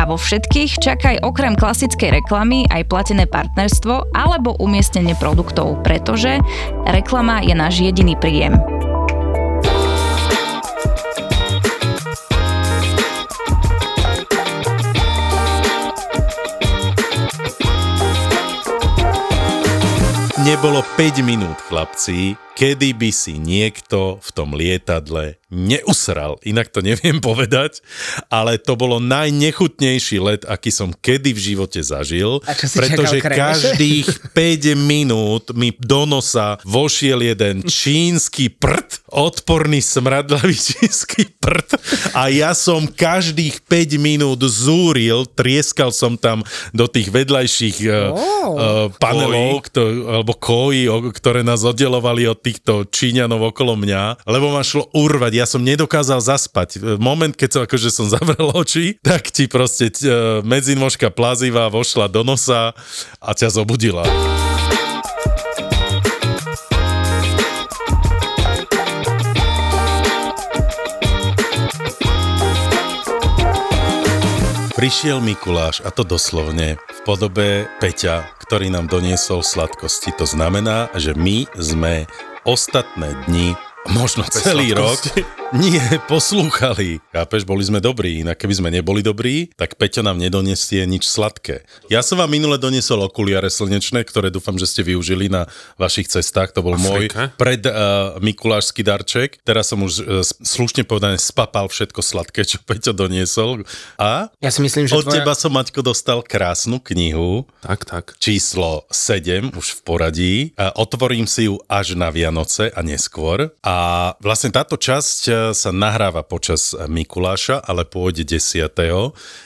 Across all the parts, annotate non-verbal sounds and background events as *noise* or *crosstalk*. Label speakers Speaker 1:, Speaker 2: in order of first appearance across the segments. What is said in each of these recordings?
Speaker 1: A vo všetkých čakaj okrem klasickej reklamy aj platené partnerstvo alebo umiestnenie produktov, pretože reklama je náš jediný príjem.
Speaker 2: Nebolo 5 minút, chlapci, kedy by si niekto v tom lietadle neusral. Inak to neviem *laughs* povedať, ale to bolo najnechutnejší let, aký som kedy v živote zažil, pretože každých *laughs* 5 minút mi do nosa vošiel jeden čínsky prd, odporný smradlavý *laughs* čínsky prd a ja som každých 5 minút zúril, trieskal som tam do tých vedľajších oh, uh, panelov, kto, alebo koji, ktoré nás oddelovali od týchto Číňanov okolo mňa, lebo ma šlo urvať ja som nedokázal zaspať. Moment, keď som akože som zavrel *laughs* oči, tak ti proste uh, medzinožka plazivá vošla do nosa a ťa zobudila. Prišiel Mikuláš, a to doslovne, v podobe Peťa, ktorý nám doniesol sladkosti. To znamená, že my sme ostatné dni možno celý rok nie poslúchali. Chápeš, boli sme dobrí, inak keby sme neboli dobrí, tak Peťo nám nedonesie nič sladké. Ja som vám minule doniesol okuliare slnečné, ktoré dúfam, že ste využili na vašich cestách. To bol Afrika. môj pred uh, Mikulášsky darček. Teraz som už uh, slušne povedané spapal všetko sladké, čo Peťo doniesol. A
Speaker 3: ja si myslím, že
Speaker 2: od tvoja... teba som, Maťko, dostal krásnu knihu.
Speaker 4: Tak, tak.
Speaker 2: Číslo 7, už v poradí. Uh, otvorím si ju až na Vianoce a neskôr. A vlastne táto časť sa nahráva počas Mikuláša, ale pôjde 10.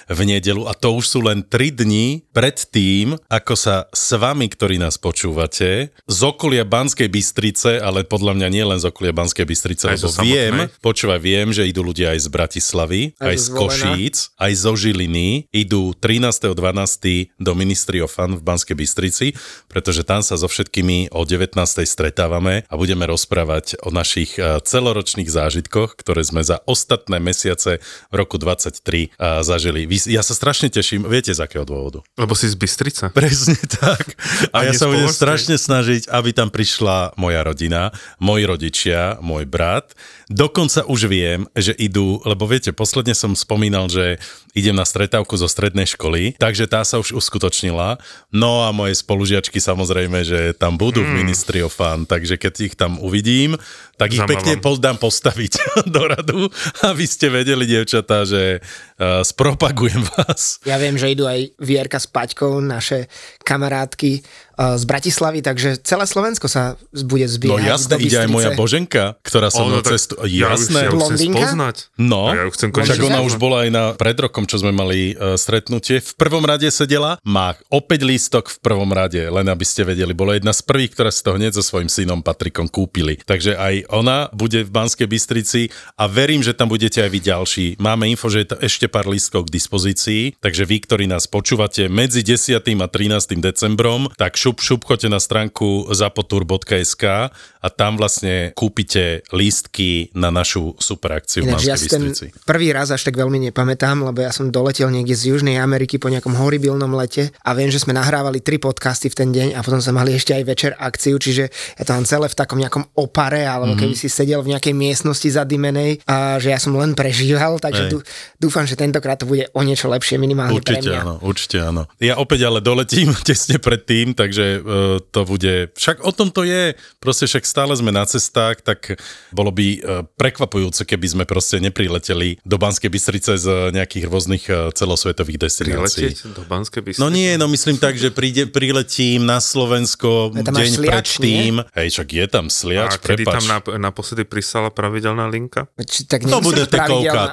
Speaker 2: v nedelu a to už sú len 3 dní pred tým, ako sa s vami, ktorí nás počúvate, z okolia Banskej Bystrice, ale podľa mňa nie len z okolia Banskej Bystrice, aj lebo viem, počúvaj, viem, že idú ľudia aj z Bratislavy, aj, aj z Košíc, aj zo Žiliny, idú 13.12. do Ministry of Fun v Banskej Bystrici, pretože tam sa so všetkými o 19. stretávame a budeme rozprávať o našich eh, celoročných zážitkoch zážitkoch, ktoré sme za ostatné mesiace v roku 23 zažili. Ja sa strašne teším, viete z akého dôvodu?
Speaker 4: Lebo si z Bystrica. *laughs*
Speaker 2: Presne tak. A, a ja sa budem strašne snažiť, aby tam prišla moja rodina, moji rodičia, môj brat. Dokonca už viem, že idú, lebo viete, posledne som spomínal, že idem na stretávku zo strednej školy, takže tá sa už uskutočnila. No a moje spolužiačky samozrejme, že tam budú mm. v hmm. Ministry of Fun, takže keď ich tam uvidím, tak ich pekne dám postaviť *laughs* do radu, aby ste vedeli, dievčatá, že uh, spropagujem vás.
Speaker 3: Ja viem, že idú aj Vierka s Paťkou, naše kamarátky z Bratislavy, takže celé Slovensko sa bude zbiehať.
Speaker 2: No jasne, ide aj moja Boženka, ktorá sa mnou cestu... Jasné.
Speaker 4: Ja už, ja chcem spoznať.
Speaker 2: No, ja chcem však ona už bola aj na pred rokom, čo sme mali uh, stretnutie. V prvom rade sedela, má opäť lístok v prvom rade, len aby ste vedeli. Bola jedna z prvých, ktorá si to hneď so svojím synom Patrikom kúpili. Takže aj ona bude v Banskej Bystrici a verím, že tam budete aj vy ďalší. Máme info, že je to ešte pár lístkov k dispozícii, takže vy, ktorí nás počúvate medzi 10. a 13. decembrom, tak šup, šup, na stránku zapotur.sk a tam vlastne kúpite lístky na našu super akciu Ináč, v ja ten
Speaker 3: prvý raz až tak veľmi nepamätám, lebo ja som doletel niekde z Južnej Ameriky po nejakom horibilnom lete a viem, že sme nahrávali tri podcasty v ten deň a potom sme mali ešte aj večer akciu, čiže ja tam celé v takom nejakom opare, alebo mm-hmm. keby si sedel v nejakej miestnosti zadimenej a že ja som len prežíval, takže dú, dúfam, že tentokrát to bude o niečo lepšie minimálne
Speaker 2: určite
Speaker 3: pre mňa.
Speaker 2: Áno, určite áno. Ja opäť ale doletím *laughs* tesne pred tým, takže takže uh, to bude, však o tom to je, proste však stále sme na cestách, tak bolo by uh, prekvapujúce, keby sme proste neprileteli do Banskej Bystrice z nejakých rôznych uh, celosvetových destinácií.
Speaker 4: Priletieť do Banskej Bystrice?
Speaker 2: No nie, no myslím tak, že príde, priletím na Slovensko
Speaker 3: tam
Speaker 2: deň
Speaker 3: sliač,
Speaker 2: predtým. Hej, však je tam sliač,
Speaker 4: A kedy
Speaker 2: prepač.
Speaker 4: tam nap- naposledy prisala pravidelná linka?
Speaker 3: Či, tak
Speaker 2: To
Speaker 3: byť
Speaker 2: budete
Speaker 3: pravidelná.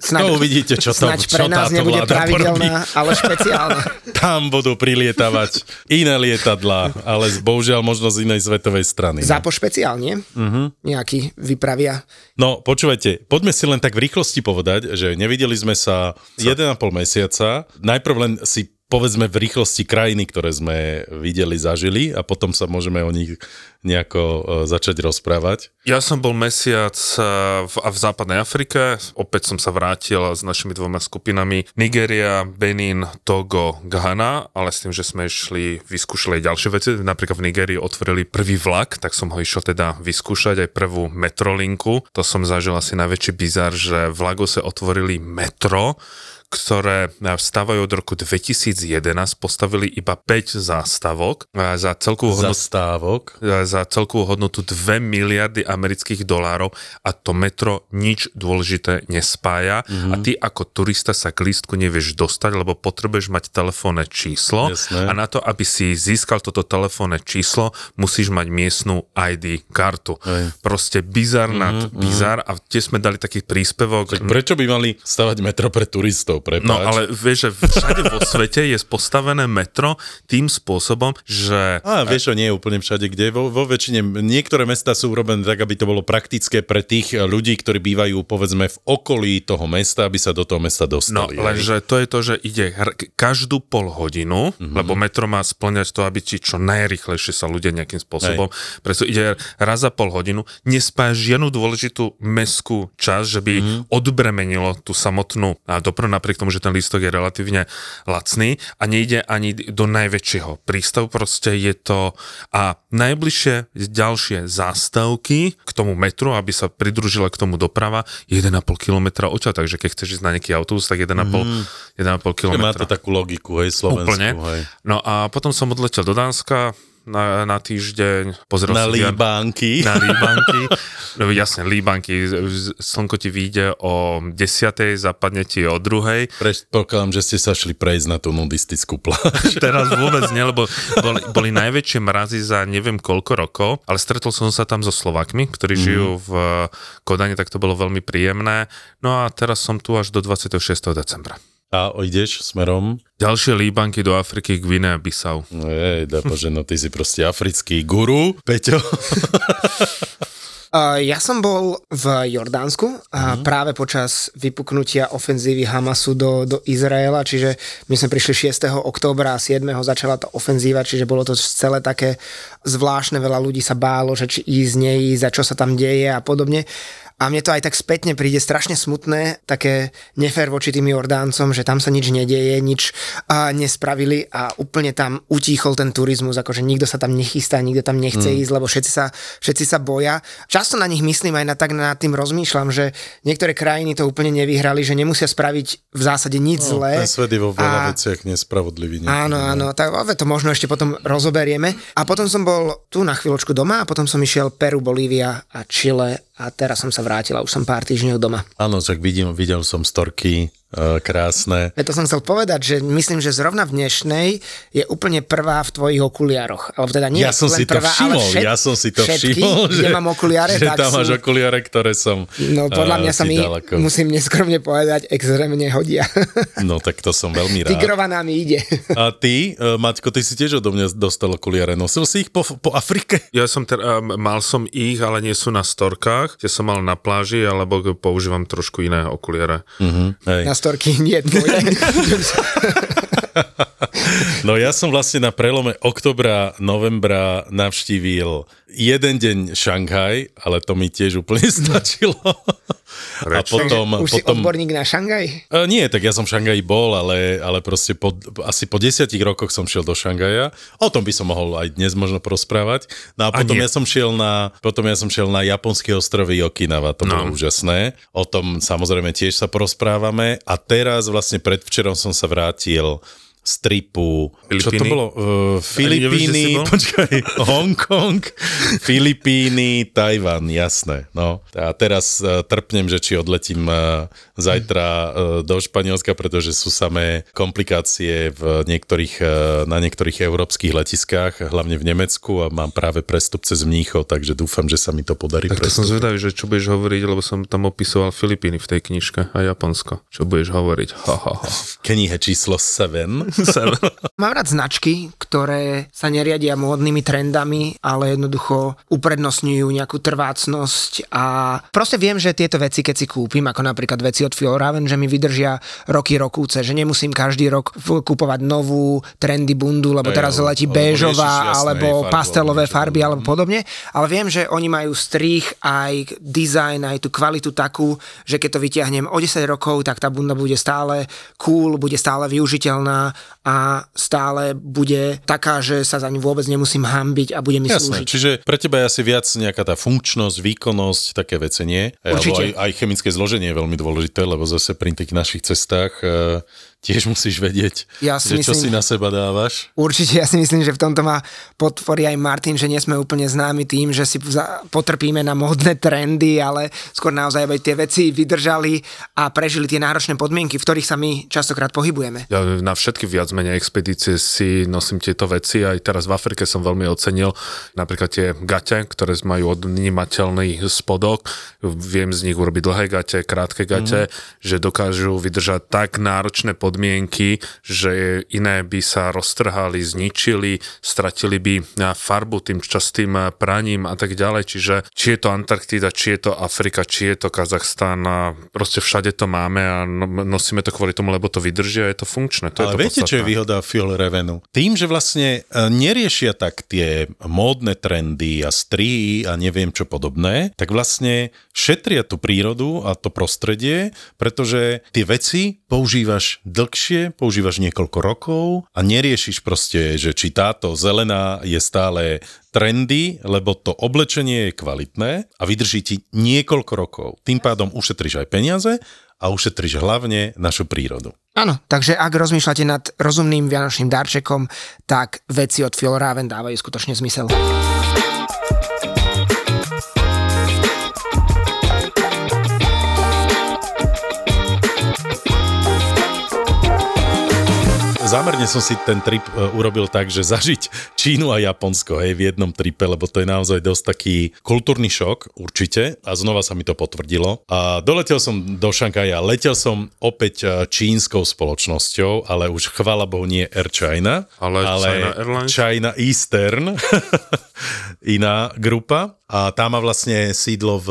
Speaker 2: To uvidíte, čo tam-
Speaker 3: Snaď
Speaker 2: čo
Speaker 3: pre nás nebude pravidelná, ale špeciálna. *laughs*
Speaker 2: Tam budú prilietavať iné lietadla, ale bohužiaľ možno z inej svetovej strany. no.
Speaker 3: Špeciál, nie? Uh-huh. Nejaký vypravia.
Speaker 2: No, počúvajte, poďme si len tak v rýchlosti povedať, že nevideli sme sa 1,5 mesiaca. Najprv len si povedzme v rýchlosti krajiny, ktoré sme videli, zažili a potom sa môžeme o nich nejako uh, začať rozprávať.
Speaker 4: Ja som bol mesiac eh, v, v západnej Afrike, opäť som sa vrátil s našimi dvoma skupinami. Nigeria, Benin, Togo, Ghana, ale s tým, že sme išli, vyskúšali aj ďalšie veci, napríklad v Nigerii otvorili prvý vlak, tak som ho išiel teda vyskúšať aj prvú metrolinku, to som zažil asi najväčší bizar, že v Lagose otvorili metro, ktoré vstávajú od roku 2011, postavili iba 5 zástavok za celkovú hodnotu
Speaker 2: Zastávok.
Speaker 4: za celkovú hodnotu 2 miliardy amerických dolárov a to metro nič dôležité nespája mm-hmm. a ty ako turista sa k lístku nevieš dostať, lebo potrebuješ mať telefónne číslo
Speaker 2: Jasné.
Speaker 4: a na to, aby si získal toto telefónne číslo, musíš mať miestnú ID kartu.
Speaker 2: Hej.
Speaker 4: Proste bizar mm-hmm, nad bizar a tie sme dali taký príspevok.
Speaker 2: Tak prečo by mali stavať metro pre turistov? Prepáč.
Speaker 4: No ale vieš, že všade vo svete je postavené metro tým spôsobom, že
Speaker 2: A vieš, čo nie je úplne všade, kde vo, vo väčšine, niektoré mesta sú urobené tak, aby to bolo praktické pre tých ľudí, ktorí bývajú povedzme v okolí toho mesta, aby sa do toho mesta
Speaker 4: No,
Speaker 2: dostali. hej.
Speaker 4: lenže to je to, že ide hr- každú pol hodinu, mm-hmm. lebo metro má splňať to, aby ti čo najrychlejšie sa ľudia nejakým spôsobom, preto ide raz za pol hodinu, nespája žiadnu dôležitú meskú časť, že by mm-hmm. odbremenilo tú samotnú a dopravu, napriek tomu, že ten lístok je relatívne lacný a nejde ani do najväčšieho prístavu, proste je to a najbližšie ďalšie zástavky k tomu metru, aby sa pridružila k tomu doprava, 1,5 km odtiaľ, takže keď chceš ísť na nejaký autobus, tak 1,5 mm. 1,5 km.
Speaker 2: Má to takú logiku, hej, Slovensku.
Speaker 4: Úplne.
Speaker 2: Hej.
Speaker 4: No a potom som odletel do Dánska na, na týždeň, pozrel
Speaker 2: Na Líbánky.
Speaker 4: na Líbanky. *laughs* No jasne, Líbanky. Slnko ti vyjde o 10. zapadne ti o 2.
Speaker 2: Predpokladám, že ste sa šli prejsť na tú nudistickú pláž. *laughs*
Speaker 4: Teraz vôbec nie, lebo *laughs* boli, boli najväčšie mrazy za neviem koľko rokov, ale stretol som sa tam so Slovakmi, ktorí mm. žijú v Kodane, tak to bolo veľmi príjemné. No a teraz som tu až do 26. decembra.
Speaker 2: A ideš smerom?
Speaker 4: Ďalšie líbanky do Afriky, Guinea Bissau.
Speaker 2: No jej, bože, no ty si proste africký guru, Peťo. *laughs*
Speaker 3: Uh, ja som bol v Jordánsku a práve počas vypuknutia ofenzívy Hamasu do, do Izraela, čiže my sme prišli 6. októbra a 7. začala tá ofenzíva, čiže bolo to celé také zvláštne, veľa ľudí sa bálo, že či ísť, neísť a čo sa tam deje a podobne. A mne to aj tak spätne príde strašne smutné, také nefér voči tým Jordáncom, že tam sa nič nedieje, nič a nespravili a úplne tam utíchol ten turizmus, akože nikto sa tam nechystá, nikto tam nechce mm. ísť, lebo všetci sa, všetci sa boja. Často na nich myslím aj na, tak nad tým rozmýšľam, že niektoré krajiny to úplne nevyhrali, že nemusia spraviť v zásade nič
Speaker 2: No,
Speaker 3: zlé.
Speaker 2: ten svet je vo veľa
Speaker 3: A-
Speaker 2: veciach nespravodlivý. niekedy,
Speaker 3: Áno,
Speaker 2: no.
Speaker 3: áno, tak to možno ešte potom rozoberieme. A potom som bol tu na chvíľočku doma a potom som išiel Peru, Bolívia a Chile a teraz som sa vrátil a už som pár týždňov doma.
Speaker 2: Áno, však vidím, videl som storky krásne.
Speaker 3: Ja to som chcel povedať, že myslím, že zrovna v dnešnej je úplne prvá v tvojich okuliároch. Alebo teda nie
Speaker 2: ja som si to
Speaker 3: prvá,
Speaker 2: všimol,
Speaker 3: ale všet,
Speaker 2: ja som si to
Speaker 3: všetky,
Speaker 2: všimol,
Speaker 3: kde
Speaker 2: že,
Speaker 3: mám okuliare,
Speaker 2: že
Speaker 3: tak
Speaker 2: tam
Speaker 3: sú,
Speaker 2: máš okuliare, ktoré som
Speaker 3: No podľa mňa
Speaker 2: eh,
Speaker 3: sa
Speaker 2: ti
Speaker 3: mi,
Speaker 2: ako...
Speaker 3: musím neskromne povedať, extrémne hodia. *laughs*
Speaker 2: No tak to som veľmi rád.
Speaker 3: Tigrovaná mi ide.
Speaker 2: A ty, uh, Maťko, ty si tiež odo mňa dostal okuliare. Nosil si ich po, po Afrike?
Speaker 4: Ja som ter, um, mal som ich, ale nie sú na storkách, tie som mal na pláži, alebo používam trošku iné okuliare.
Speaker 2: Uh-huh. Hej.
Speaker 3: Na storky nie tvoje.
Speaker 2: No ja som vlastne na prelome oktobra, novembra navštívil jeden deň Šanghaj, ale to mi tiež úplne *laughs* stačilo. A
Speaker 4: Prečo?
Speaker 2: potom,
Speaker 3: Už si
Speaker 2: potom
Speaker 3: odborník na Šangaj?
Speaker 2: E, nie, tak ja som v Šangaji bol, ale, ale proste po, asi po desiatich rokoch som šiel do Šangaja. O tom by som mohol aj dnes možno porozprávať. No a
Speaker 4: A
Speaker 2: potom
Speaker 4: nie.
Speaker 2: ja som šiel na, potom ja som šiel na japonské ostrovy Okinawa, to bolo
Speaker 4: No.
Speaker 2: úžasné. O tom samozrejme tiež sa porozprávame. A teraz vlastne predvčerom som sa vrátil stripu. Čo to
Speaker 4: Filipíny?
Speaker 2: bolo? Uh, Filipíny,
Speaker 4: bol?
Speaker 2: počkaj, *laughs* Hongkong, Filipíny, Tajvan, jasné. No. A teraz uh, trpnem, že či odletím uh, zajtra uh, do Španielska, pretože sú samé komplikácie v niektorých, uh, na niektorých európskych letiskách, hlavne v Nemecku a mám práve prestup cez Mníchov, takže dúfam, že sa mi to podarí
Speaker 4: Tak to som zvedavý, že čo budeš hovoriť, lebo som tam opisoval Filipíny v tej knižke a Japonsko. Čo budeš hovoriť? Ha, ha, ha.
Speaker 2: Knihe číslo 7.
Speaker 3: Mám rád značky, ktoré sa neriadia módnymi trendami, ale jednoducho uprednostňujú nejakú trvácnosť a proste viem, že tieto veci, keď si kúpim, ako napríklad veci od Fjallraven, že mi vydržia roky, rokúce, že nemusím každý rok kúpovať novú trendy bundu, lebo teraz letí
Speaker 2: alebo
Speaker 3: béžová, alebo pastelové farby, alebo podobne, ale viem, že oni majú strých aj design, aj tú kvalitu takú, že keď to vyťahnem o 10 rokov, tak tá bunda bude stále cool, bude stále využiteľná a stále bude taká, že sa za ňu vôbec nemusím hambiť a bude mi
Speaker 2: Jasné,
Speaker 3: slúžiť.
Speaker 2: čiže pre teba je asi viac nejaká tá funkčnosť, výkonnosť, také veci, nie? Alebo
Speaker 3: Určite.
Speaker 2: aj, aj chemické zloženie je veľmi dôležité, lebo zase pri tých našich cestách e, tiež musíš vedieť,
Speaker 3: Ja si
Speaker 2: že čo si
Speaker 3: myslím-
Speaker 2: na seba dávaš.
Speaker 3: Určite, ja si myslím, že v tomto má potvorí aj Martin, že nie sme úplne známi tým, že si potrpíme na módne trendy, ale skôr naozaj, aby tie veci vydržali a prežili tie náročné podmienky, v ktorých sa my častokrát pohybujeme.
Speaker 4: Ja na všetky viac menej expedície si nosím tieto veci. Aj teraz v Afrike som veľmi ocenil napríklad tie gate, ktoré majú odnímateľný spodok. Viem z nich urobiť dlhé gate, krátke gate, mm. že dokážu vydržať tak náročné podmienky, že iné by sa roztrhali, zničili, stratili by na farbu tým častým praním a tak ďalej. Čiže či je to Antarktída, či je to Afrika, či je to Kazachstan, a proste všade to máme a no- nosíme to kvôli tomu, lebo to vydrží a je to funkčné. To je
Speaker 2: Ale
Speaker 4: to
Speaker 2: viete, čo je
Speaker 4: podstatné.
Speaker 2: výhoda Fuel Revenu? Tým, že vlastne e, neriešia tak tie módne trendy a strihy a neviem čo podobné, tak vlastne šetria tú prírodu a to prostredie, pretože tie veci používaš dlhšie, používaš niekoľko rokov a neriešiš proste, že či táto zelená je stále trendy, lebo to oblečenie je kvalitné a vydrží ti niekoľko rokov. Tým pádom ušetríš aj peniaze a ušetríš hlavne našu prírodu.
Speaker 3: Áno, takže ak rozmýšľate nad rozumným vianočným darčekom, tak veci od Fjallraven dávajú skutočne zmysel.
Speaker 2: Zámerne som si ten trip e, urobil tak, že zažiť Čínu a Japonsko hej, v jednom tripe, lebo to je naozaj dosť taký kultúrny šok, určite, a znova sa mi to potvrdilo. A doletel som do Šankaja, letel som opäť e, čínskou spoločnosťou, ale už chvala Bohu nie Air China,
Speaker 4: Ale China Airlines?
Speaker 2: China Eastern, *laughs* iná grupa. A tá má vlastne sídlo v,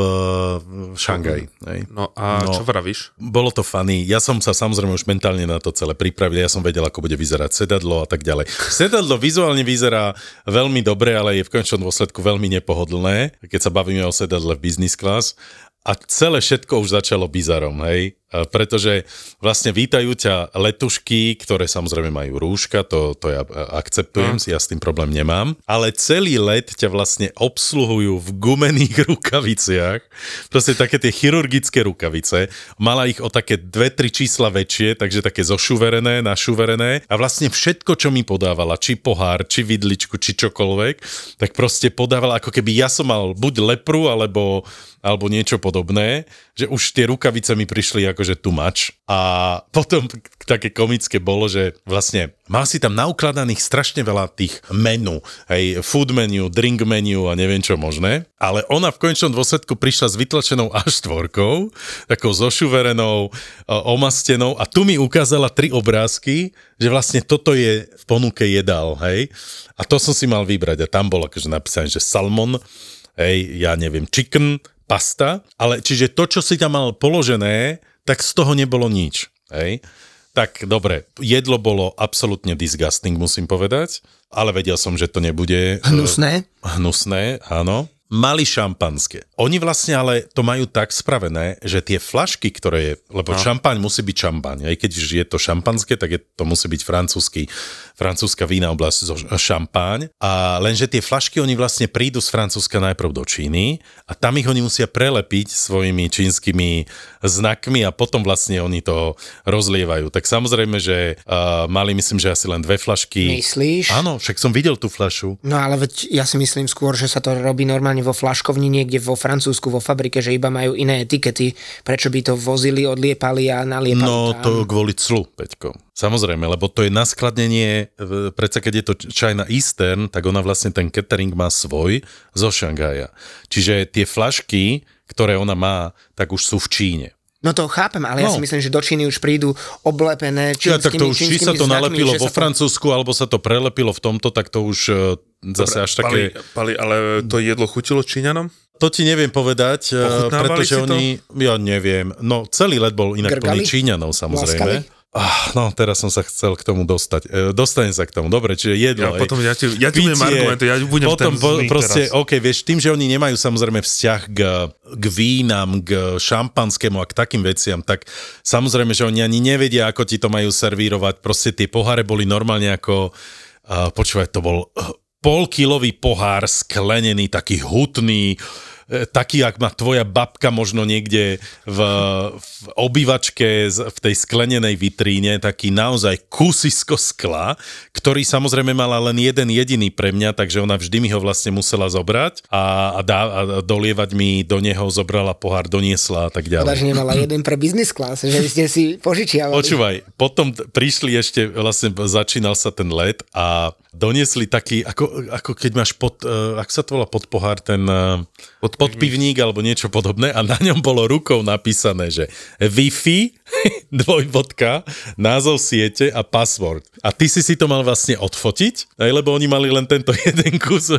Speaker 2: v Šangaji. hej.
Speaker 4: No a
Speaker 2: No.
Speaker 4: čo vravíš?
Speaker 2: Bolo to funny. Ja som sa samozrejme už mentálne na to celé pripravil. Ja som vedel, ako bude vyzerať sedadlo a tak ďalej. Sedadlo vizuálne vyzerá veľmi dobre, ale je v končnom dôsledku veľmi nepohodlné, keď sa bavíme o sedadle v business class. A celé všetko už začalo bizarom, hej? A Pretože vlastne vítajú ťa letušky, ktoré samozrejme majú rúška, to, to ja akceptujem, si ja s tým problém nemám, ale celý let ťa vlastne obsluhujú v gumených *laughs* rukaviciach, proste také tie chirurgické rukavice, mala ich o také dve, tri čísla väčšie, takže také zošuverené, našuverené. A vlastne všetko, čo mi podávala, či pohár, či vidličku, či čokoľvek, tak proste podávala ako keby ja som mal buď lepru, alebo alebo niečo podobné, že už tie rukavice mi prišli akože too much. A *laughs* potom také komické bolo, že vlastne mal si tam naukladaných strašne veľa tých menu, hej, food menu, drink menu a neviem čo možné, ale ona v konečnom dôsledku prišla s vytlačenou A4, takou zošuverenou, e, omastenou a tu mi ukázala tri obrázky, že vlastne toto je v ponuke jedál, hej. A to som si mal vybrať a tam bolo akože napísané, že salmon, hej, ja neviem, chicken, pasta, ale čiže to, čo si tam mal položené, tak z toho nebolo nič, hej. Tak dobre, jedlo bolo absolútne disgusting, musím povedať, ale vedel som, že to nebude... e,
Speaker 3: Hnusné.
Speaker 2: Hnusné, áno. mali šampanské. Oni vlastne ale to majú tak spravené, že tie flašky, ktoré je, lebo no. šampáň musí byť šampáň, aj keď je to šampanské, tak je, to musí byť francúzsky, francúzska vína oblasť zo šampáň. A lenže tie flašky, oni vlastne prídu z Francúzska najprv do Číny a tam ich oni musia prelepiť svojimi čínskymi znakmi a potom vlastne oni to rozlievajú. Tak samozrejme, že uh, mali myslím, že asi len dve flašky.
Speaker 3: Myslíš?
Speaker 2: Áno, však som videl tú flašu.
Speaker 3: No ale veď ja si myslím skôr, že sa to robí normálne vo flaškovni niekde vo Francúzsku, vo fabrike, že iba majú iné etikety. Prečo by to vozili, odliepali a naliepali
Speaker 2: No
Speaker 3: tam?
Speaker 2: to kvôli clu, Peťko. Samozrejme, lebo to je naskladnenie, v- predsa keď je to China Eastern, tak ona vlastne ten catering má svoj zo Šanghaja. Čiže tie flašky, ktoré ona má, tak už sú v Číne.
Speaker 3: No to chápem, ale ja
Speaker 2: No.
Speaker 3: si myslím, že do Číny už prídu oblepené
Speaker 2: Ja,
Speaker 3: čínskymi,
Speaker 2: tak to už, či sa to nalepilo vo
Speaker 3: to-
Speaker 2: Francúzsku, alebo sa to prelepilo v tomto, tak to už e, zase až také...
Speaker 4: Pali, pali, ale to jedlo chutilo Číňanom?
Speaker 2: To ti neviem povedať, e, pretože
Speaker 4: si to?
Speaker 2: oni, ja neviem, no celý let bol inak plný
Speaker 3: Grgali?
Speaker 2: Číňanov samozrejme.
Speaker 3: Láskali?
Speaker 2: Ah, no, teraz som sa chcel k tomu dostať. E, dostanem sa k tomu. Dobre, čiže jedlo.
Speaker 4: Ja
Speaker 2: hej.
Speaker 4: potom ja ti, ja ti budem argumentovať, ja budem
Speaker 2: potom
Speaker 4: ten
Speaker 2: po, proste,
Speaker 4: teraz.
Speaker 2: OK, vieš, tým, že oni nemajú samozrejme vzťah k, k vínam, k šampanskému a k takým veciam, tak samozrejme, že oni ani nevedia, ako ti to majú servírovať. Proste tie poháre boli normálne ako, uh, počúvaj, to bol uh, polkilový pohár sklenený, taký hutný, e, taký, ak má tvoja babka možno niekde v, v obývačke v tej sklenenej vitríne, taký naozaj kusisko skla, ktorý samozrejme mala len jeden jediný pre mňa, takže ona vždy mi ho vlastne musela zobrať a, a, dá, a dolievať mi do neho, zobrala pohár, doniesla a tak ďalej.
Speaker 3: že nemala *clears throat* jeden pre business class, že ste si požičiavali.
Speaker 2: Počúvaj, potom prišli ešte, vlastne začínal sa ten let a doniesli taký, ako, ako keď máš pod, uh, ako sa to volá pod pohár, ten uh, pod podpivník alebo niečo podobné a na ňom bolo rukou napísané, že Wi-Fi, dvojbodka, názov siete a password. A ty si si to mal vlastne odfotiť, aj, lebo oni mali len tento *laughs* jeden kus,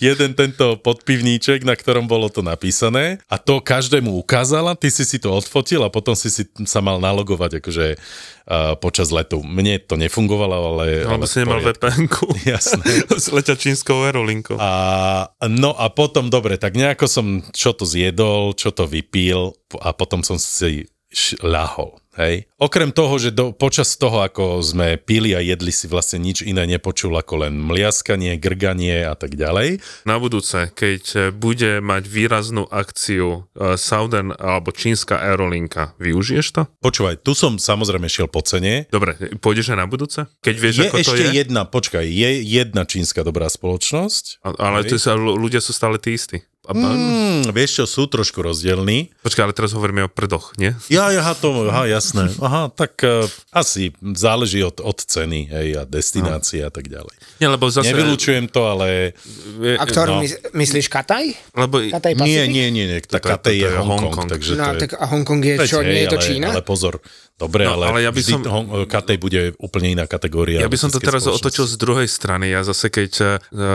Speaker 2: jeden tento podpivníček, na ktorom bolo to napísané a to každému ukázala, ty si si to odfotil a potom si si sa mal nalogovať akože uh, počas letu. Mne to nefungovalo, ale...
Speaker 4: Alebo
Speaker 2: ale
Speaker 4: si nemal. VPN-ku. *laughs*
Speaker 2: Jasné. *laughs*
Speaker 4: S leťa čínskou aerolinkou.
Speaker 2: A, no a potom, dobre, tak nejako som čo to zjedol, čo to vypil a potom som si ľahol. Hej. Okrem toho, že do, počas toho, ako sme pili a jedli si vlastne nič iné nepočul ako len mliaskanie, grganie a tak ďalej.
Speaker 4: Na budúce, keď e, bude mať výraznú akciu e, Southern alebo čínska aerolinka, využiješ to?
Speaker 2: Počúvaj, tu som samozrejme šiel po cene.
Speaker 4: Dobre, pôjdeš aj na budúce? Keď vieš,
Speaker 2: Je
Speaker 4: ako to
Speaker 2: ešte
Speaker 4: je?
Speaker 2: jedna, počkaj, je jedna čínska dobrá spoločnosť.
Speaker 4: A- Ale to sa, ľudia sú stále tí istí.
Speaker 2: Mm, vieš čo, sú trošku rozdielní.
Speaker 4: Počkaj, ale teraz hovoríme o prdoch, nie?
Speaker 2: Ja, ja, to, aha, jasné. *laughs* Aha, tak uh, asi záleží od, od ceny hej, a destinácie a tak ďalej.
Speaker 4: Nie, lebo zase...
Speaker 2: Nevylučujem to, ale...
Speaker 3: A ktorú
Speaker 2: no.
Speaker 3: mys- myslíš Kataj?
Speaker 4: Lebo
Speaker 3: Kataj
Speaker 2: Nie,
Speaker 3: Pacific?
Speaker 2: nie, nie, nie. Tá
Speaker 4: Toto je-
Speaker 2: Hongkong,
Speaker 4: Hongkong.
Speaker 2: takže
Speaker 3: No
Speaker 2: to je...
Speaker 3: tak a Hongkong je
Speaker 2: Veď,
Speaker 3: čo, nie je to
Speaker 2: ale,
Speaker 3: Čína?
Speaker 2: Ale pozor, dobre,
Speaker 4: No,
Speaker 2: ale,
Speaker 4: ale ja by som-
Speaker 2: Hong, Kate bude úplne iná kategória.
Speaker 4: Ja by som to teraz
Speaker 2: spoločnosti.
Speaker 4: otočil z druhej strany. Ja zase keď e,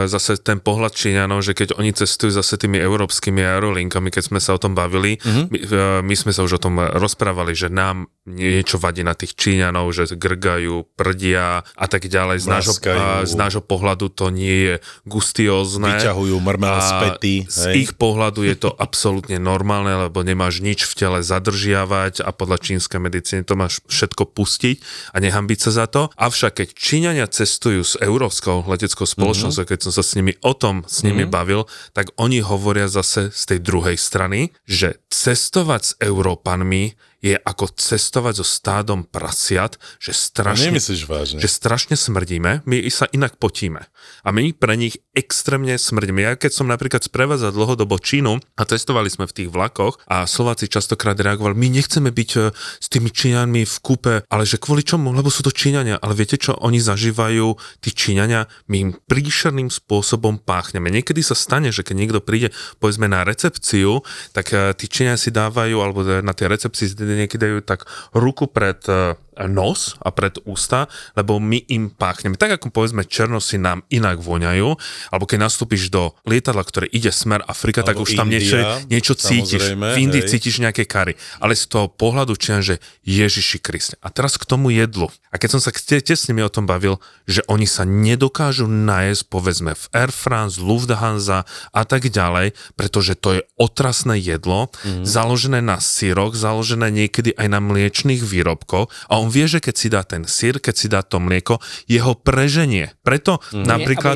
Speaker 4: zase ten pohľad Číňanov, že keď oni cestujú zase tými európskymi aerolinkami, keď sme sa o tom bavili,
Speaker 2: Mhm.
Speaker 4: my, e, my sme sa už o tom rozprávali, že nám niečo vadí na tých Číňanov, že grgajú, prdia a tak ďalej. Z nášho, z nášho pohľadu to nie je gustiózne.
Speaker 2: Vyťahujú mrmel z pety,
Speaker 4: Z
Speaker 2: hej.
Speaker 4: ich pohľadu je to absolútne normálne, lebo nemáš nič v tele zadržiavať a podľa čínskej medicíny to máš všetko pustiť a nehambiť sa za to. Avšak keď Číňania cestujú s európskou leteckou spoločnosťou,
Speaker 2: Mhm.
Speaker 4: keď som sa s nimi o tom s nimi bavil, tak oni hovoria zase z tej druhej strany, že cestovať s Európanmi je ako cestovať so stádom prasiat, že strašne
Speaker 2: Nemyslíš vážne?
Speaker 4: že strašne smrdíme, my sa inak potíme. A my pre nich extrémne smrdíme. Ja keď som napríklad sprevádzal dlhodobo Čínu a testovali sme v tých vlakoch a Slováci častokrát reagovali, my nechceme byť e, s tými Číňanmi v kúpe, ale že kvôli čomu? Lebo sú to Číňania. Ale viete čo oni zažívajú, tí Číňania, my im príšerným spôsobom páchneme. Niekedy sa stane, že keď niekto príde, povedzme na recepciu, tak e, tí Číňania si dávajú, alebo na tej recepcii niekedy dajú tak ruku pred e, nos a pred ústa, lebo my im páchneme. Tak ako povedzme černosy nám inak voňajú, alebo keď nastúpiš do lietadla, ktoré ide smer Afrika,
Speaker 2: Alebo
Speaker 4: tak už tam
Speaker 2: India,
Speaker 4: niečo, niečo cítiš. V Indii
Speaker 2: hej.
Speaker 4: cítiš nejaké kary. Ale z toho pohľadu čian, že Ježiši Kriste. A teraz k tomu jedlu. A keď som sa te- tesne mi o tom bavil, že oni sa nedokážu najesť, povedzme, v Air France, Lufthansa a tak ďalej, pretože to je otrasné jedlo, mm. založené na síroch, založené niekedy aj na mliečných výrobkoch a on vie, že keď si dá ten sír, keď si dá to mlieko, jeho preženie. Preto mm. napríklad...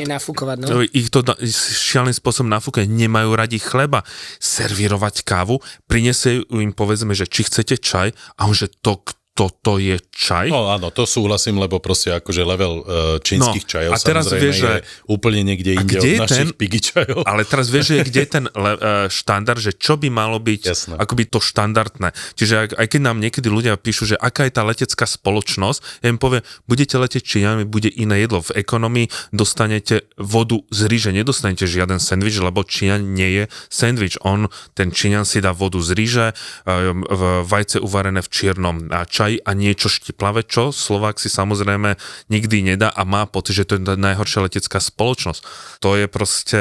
Speaker 3: No.
Speaker 4: Ich to da- šialený spôsob nafúkať, nemajú radi chleba, servírovať kávu, prinesie im povedzme, že či chcete čaj a on, že to, toto je čaj.
Speaker 2: No áno, to súhlasím, lebo proste akože level uh, čínskych
Speaker 4: No,
Speaker 2: čajov
Speaker 4: a teraz vieš,
Speaker 2: je
Speaker 4: že-
Speaker 2: úplne niekde inde
Speaker 4: kde
Speaker 2: od našich
Speaker 4: ten-
Speaker 2: pigi čajov.
Speaker 4: Ale teraz vieš, že kde je ten uh, štandard, že čo by malo byť
Speaker 2: Jasné.
Speaker 4: akoby to štandardné. Čiže ak, aj keď nám niekedy ľudia píšu, že aká je tá letecká spoločnosť, ja im poviem, budete letieť Číňanmi, bude iné jedlo. V ekonomii dostanete vodu z ríže, nedostanete žiaden sendvič, lebo Číňan nie je sendvič. On, ten Číňan si dá vodu z ríže, v vajce uvarené v čiernom a čaji a niečo štiplavé, čo Slovák si samozrejme nikdy nedá a má pocit, že to je najhoršia letecká spoločnosť. To je proste...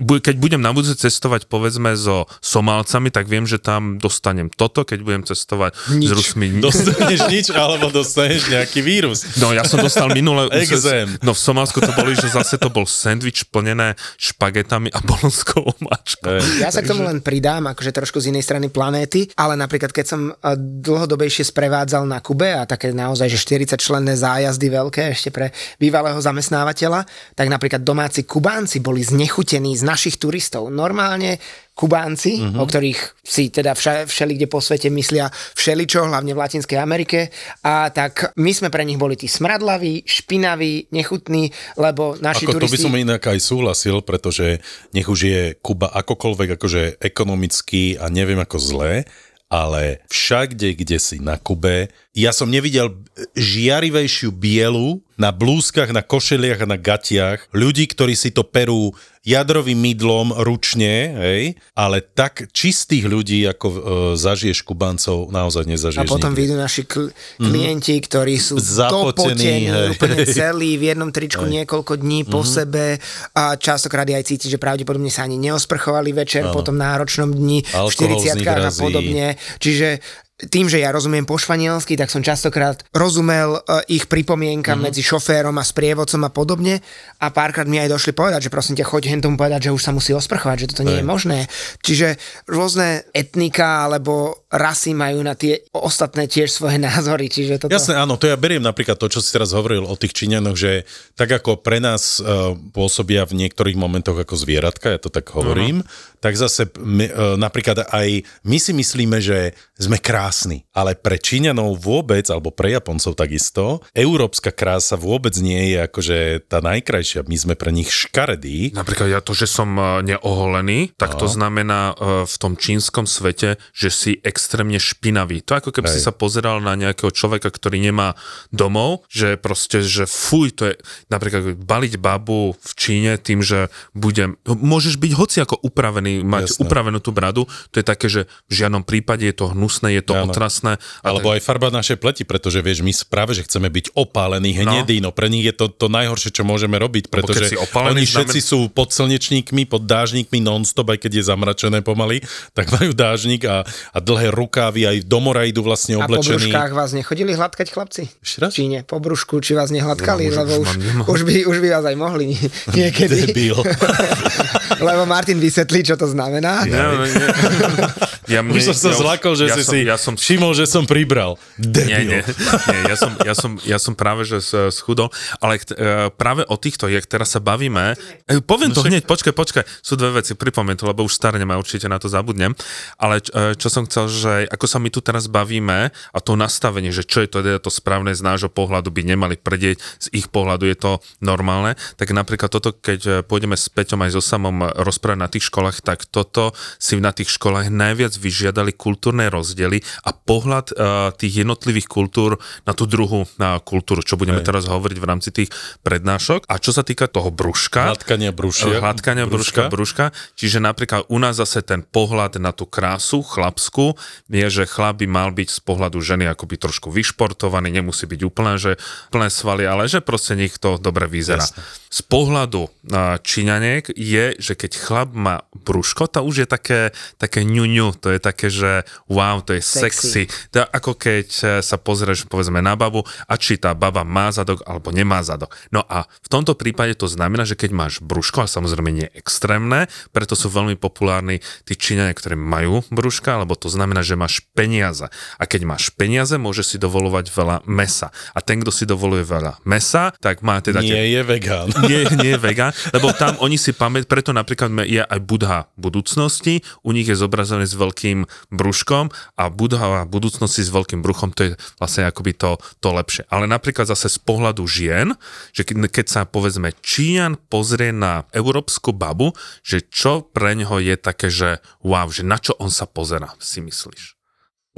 Speaker 4: Keď budem na budúce cestovať povedzme so Somálcami, tak viem, že tam dostanem toto, keď budem cestovať s Rusmi. *laughs*
Speaker 2: Dostaneš nič, *laughs* alebo dostaneš nejaký vírus.
Speaker 4: No ja som dostal minule...
Speaker 2: Exém.
Speaker 4: No v Somálsku to boli, že zase to bol sendvič plnené špagetami a bolonskou omáčkou.
Speaker 3: Ja sa k tomu len pridám, akože trošku z inej strany planéty, ale napríklad keď som eh, dlhodobejšie sprevádzal na Kube a také naozaj, že 40 členné zájazdy veľké ešte pre bývalého zamestnávateľa, tak napríklad domáci Kubánci boli znechutení z našich turistov. Normálne Kubánci,
Speaker 2: Mhm.
Speaker 3: uh-huh. o ktorých si teda vša, všeli kde po svete myslia všeličo, hlavne v Latinskej Amerike. A tak my sme pre nich boli tí smradlaví, špinaví, nechutní, lebo naši
Speaker 2: Ako to by
Speaker 3: turisti...
Speaker 2: som inak aj súhlasil, pretože nech už je Kuba akokoľvek akože ekonomicky a neviem ako zlé, ale všakde, kde si na Kube, ja som nevidel žiarivejšiu bielu na blúzkach, na košeliach a na gatiach ľudí, ktorí si to perú jadrovým mydlom ručne, hej, ale tak čistých ľudí, ako e, zažiješ Kubancov, naozaj
Speaker 3: A
Speaker 2: nezažiješ
Speaker 3: potom
Speaker 2: nikdy.
Speaker 3: vyjdú naši kl- klienti, ktorí sú
Speaker 2: Zapotení,
Speaker 3: dopotení,
Speaker 2: hej.
Speaker 3: úplne *laughs* celí, v jednom tričku niekoľko dní po sebe a častokrát aj cítiť, že pravdepodobne sa ani neosprchovali večer po tom náročnom dni v
Speaker 2: Alkohol z nich
Speaker 3: 40 a podobne. Čiže tým, že ja rozumiem po španielsky, tak som častokrát rozumel uh, ich pripomienkam mm-hmm. medzi šoférom a sprievodcom a podobne a párkrát mi aj došli povedať, že prosím ťa, choď hen tomu povedať, že už sa musí osprchovať, že toto nie je možné. Čiže rôzne etnika alebo rasy majú na tie ostatné tiež svoje názory, čiže toto...
Speaker 2: Jasné, áno, to ja beriem napríklad to, čo si teraz hovoril o tých Číňanoch, že tak ako pre nás uh, pôsobia v niektorých momentoch ako zvieratka, ja to tak hovorím, uh-huh. Tak zase my, uh, napríklad aj my si myslíme, že sme krásni, ale pre Číňanov vôbec, alebo pre Japoncov takisto, európska krása vôbec nie je akože tá najkrajšia, my sme pre nich škaredí.
Speaker 4: Napríklad ja to, že som eh, neoholený, tak to znamená eh, v tom čínskom svete, že si extrémne špinavý. To ako keby
Speaker 2: Hej.
Speaker 4: si sa pozeral na nejakého človeka, ktorý nemá domov, že proste, že fuj, to je napríklad baliť babu v Číne tým, že budem, môžeš byť hoci ako upravený, mať
Speaker 2: Jasné.
Speaker 4: upravenú tú bradu, to je také, že v žiadnom prípade je to hnusné, je to
Speaker 2: Áno.
Speaker 4: otrasné.
Speaker 2: Alebo aj farba našej pleti, pretože vieš, my práve, že chceme byť opálení, hnedí, no. no pre nich je to to najhoršie, čo môžeme robiť, pretože
Speaker 4: si opálený,
Speaker 2: oni všetci sú pod slnečníkmi, pod dážnikmi non-stop, aj keď je zamračené pomaly, tak majú dážnik a, a dlhé rukávy, aj do mora idú vlastne
Speaker 3: A po
Speaker 2: oblečení.
Speaker 3: brúškach vás nechodili hladkať chlapci?
Speaker 2: Ešte raz?
Speaker 3: V Číne, po brúšku, či vás nehladkali,
Speaker 4: No, už-
Speaker 3: lebo
Speaker 4: už
Speaker 3: už, by, už by vás aj mohli nie- *laughs* niekedy.
Speaker 2: Debil. *laughs*
Speaker 3: lebo Martin vysvetlí, čo to znamená.
Speaker 4: Nie, nie. *laughs* Ja, mne,
Speaker 2: Už som sa
Speaker 4: ja,
Speaker 2: zlakol, že
Speaker 4: ja
Speaker 2: si
Speaker 4: som,
Speaker 2: si
Speaker 4: ja som
Speaker 2: všimol, že som pribral.
Speaker 4: Nie,
Speaker 2: Debil.
Speaker 4: nie, nie ja, som, ja, som, ja som práve že schudol, ale uh, práve o týchto, jak teraz sa bavíme, eh, poviem to hneď, počkaj, počkaj, sú dve veci, pripomeň to, lebo už starnem a určite na to zabudnem, ale č- eh, čo som chcel, že ako sa my tu teraz bavíme a to nastavenie, že čo je to, teda to správne z nášho pohľadu by nemali predieť, z ich pohľadu je to normálne, tak napríklad toto, keď eh, pôjdeme s Peťom aj so samom rozprávať na tých školách, tak toto si na tých školách najviac vyžiadali kultúrne rozdiely a pohľad uh, tých jednotlivých kultúr na tú druhú na kultúru, čo budeme
Speaker 2: Hej.
Speaker 4: teraz hovoriť v rámci tých prednášok. A čo sa týka toho brúška,
Speaker 2: Hladkania brúšia.
Speaker 4: hladkania brúška, brúška. Čiže napríklad u nás zase ten pohľad na tú krásu chlapskú je, že chlap by mal byť z pohľadu ženy akoby trošku vyšportovaný, nemusí byť úplne, že plné svaly, ale že proste nech to dobre vyzerá.
Speaker 2: Jasne.
Speaker 4: Z pohľadu a, Číňaniek je, že keď chlap má brúško, to už je také, také ňuňu, to je také, že wow, to je sexy.
Speaker 3: Sexy.
Speaker 4: To je ako keď e, sa pozrieš povedzme na babu a či tá baba má zadok alebo nemá zadok. No a v tomto prípade to znamená, že keď máš brúško, a samozrejme nie extrémne, preto sú veľmi populárni tí Číňania, ktorí majú brúška, lebo to znamená, že máš peniaze. A keď máš peniaze, môžeš si dovolovať veľa mesa. A ten, kto si dovoluje veľa mesa, tak má teda tie
Speaker 2: Nie je vegán. *laughs*
Speaker 4: nie, nie je vegán, lebo tam oni si pamäť, preto napríklad je aj Budha budúcnosti, u nich je zobrazený s veľkým brúškom a Budha budúcnosti s veľkým bruchom, to je vlastne akoby to, to lepšie. Ale napríklad zase z pohľadu žien, že keď, sa povedzme Číňan pozrie na európsku babu, že čo pre neho je také, že wow, že na čo on sa pozera, si myslíš?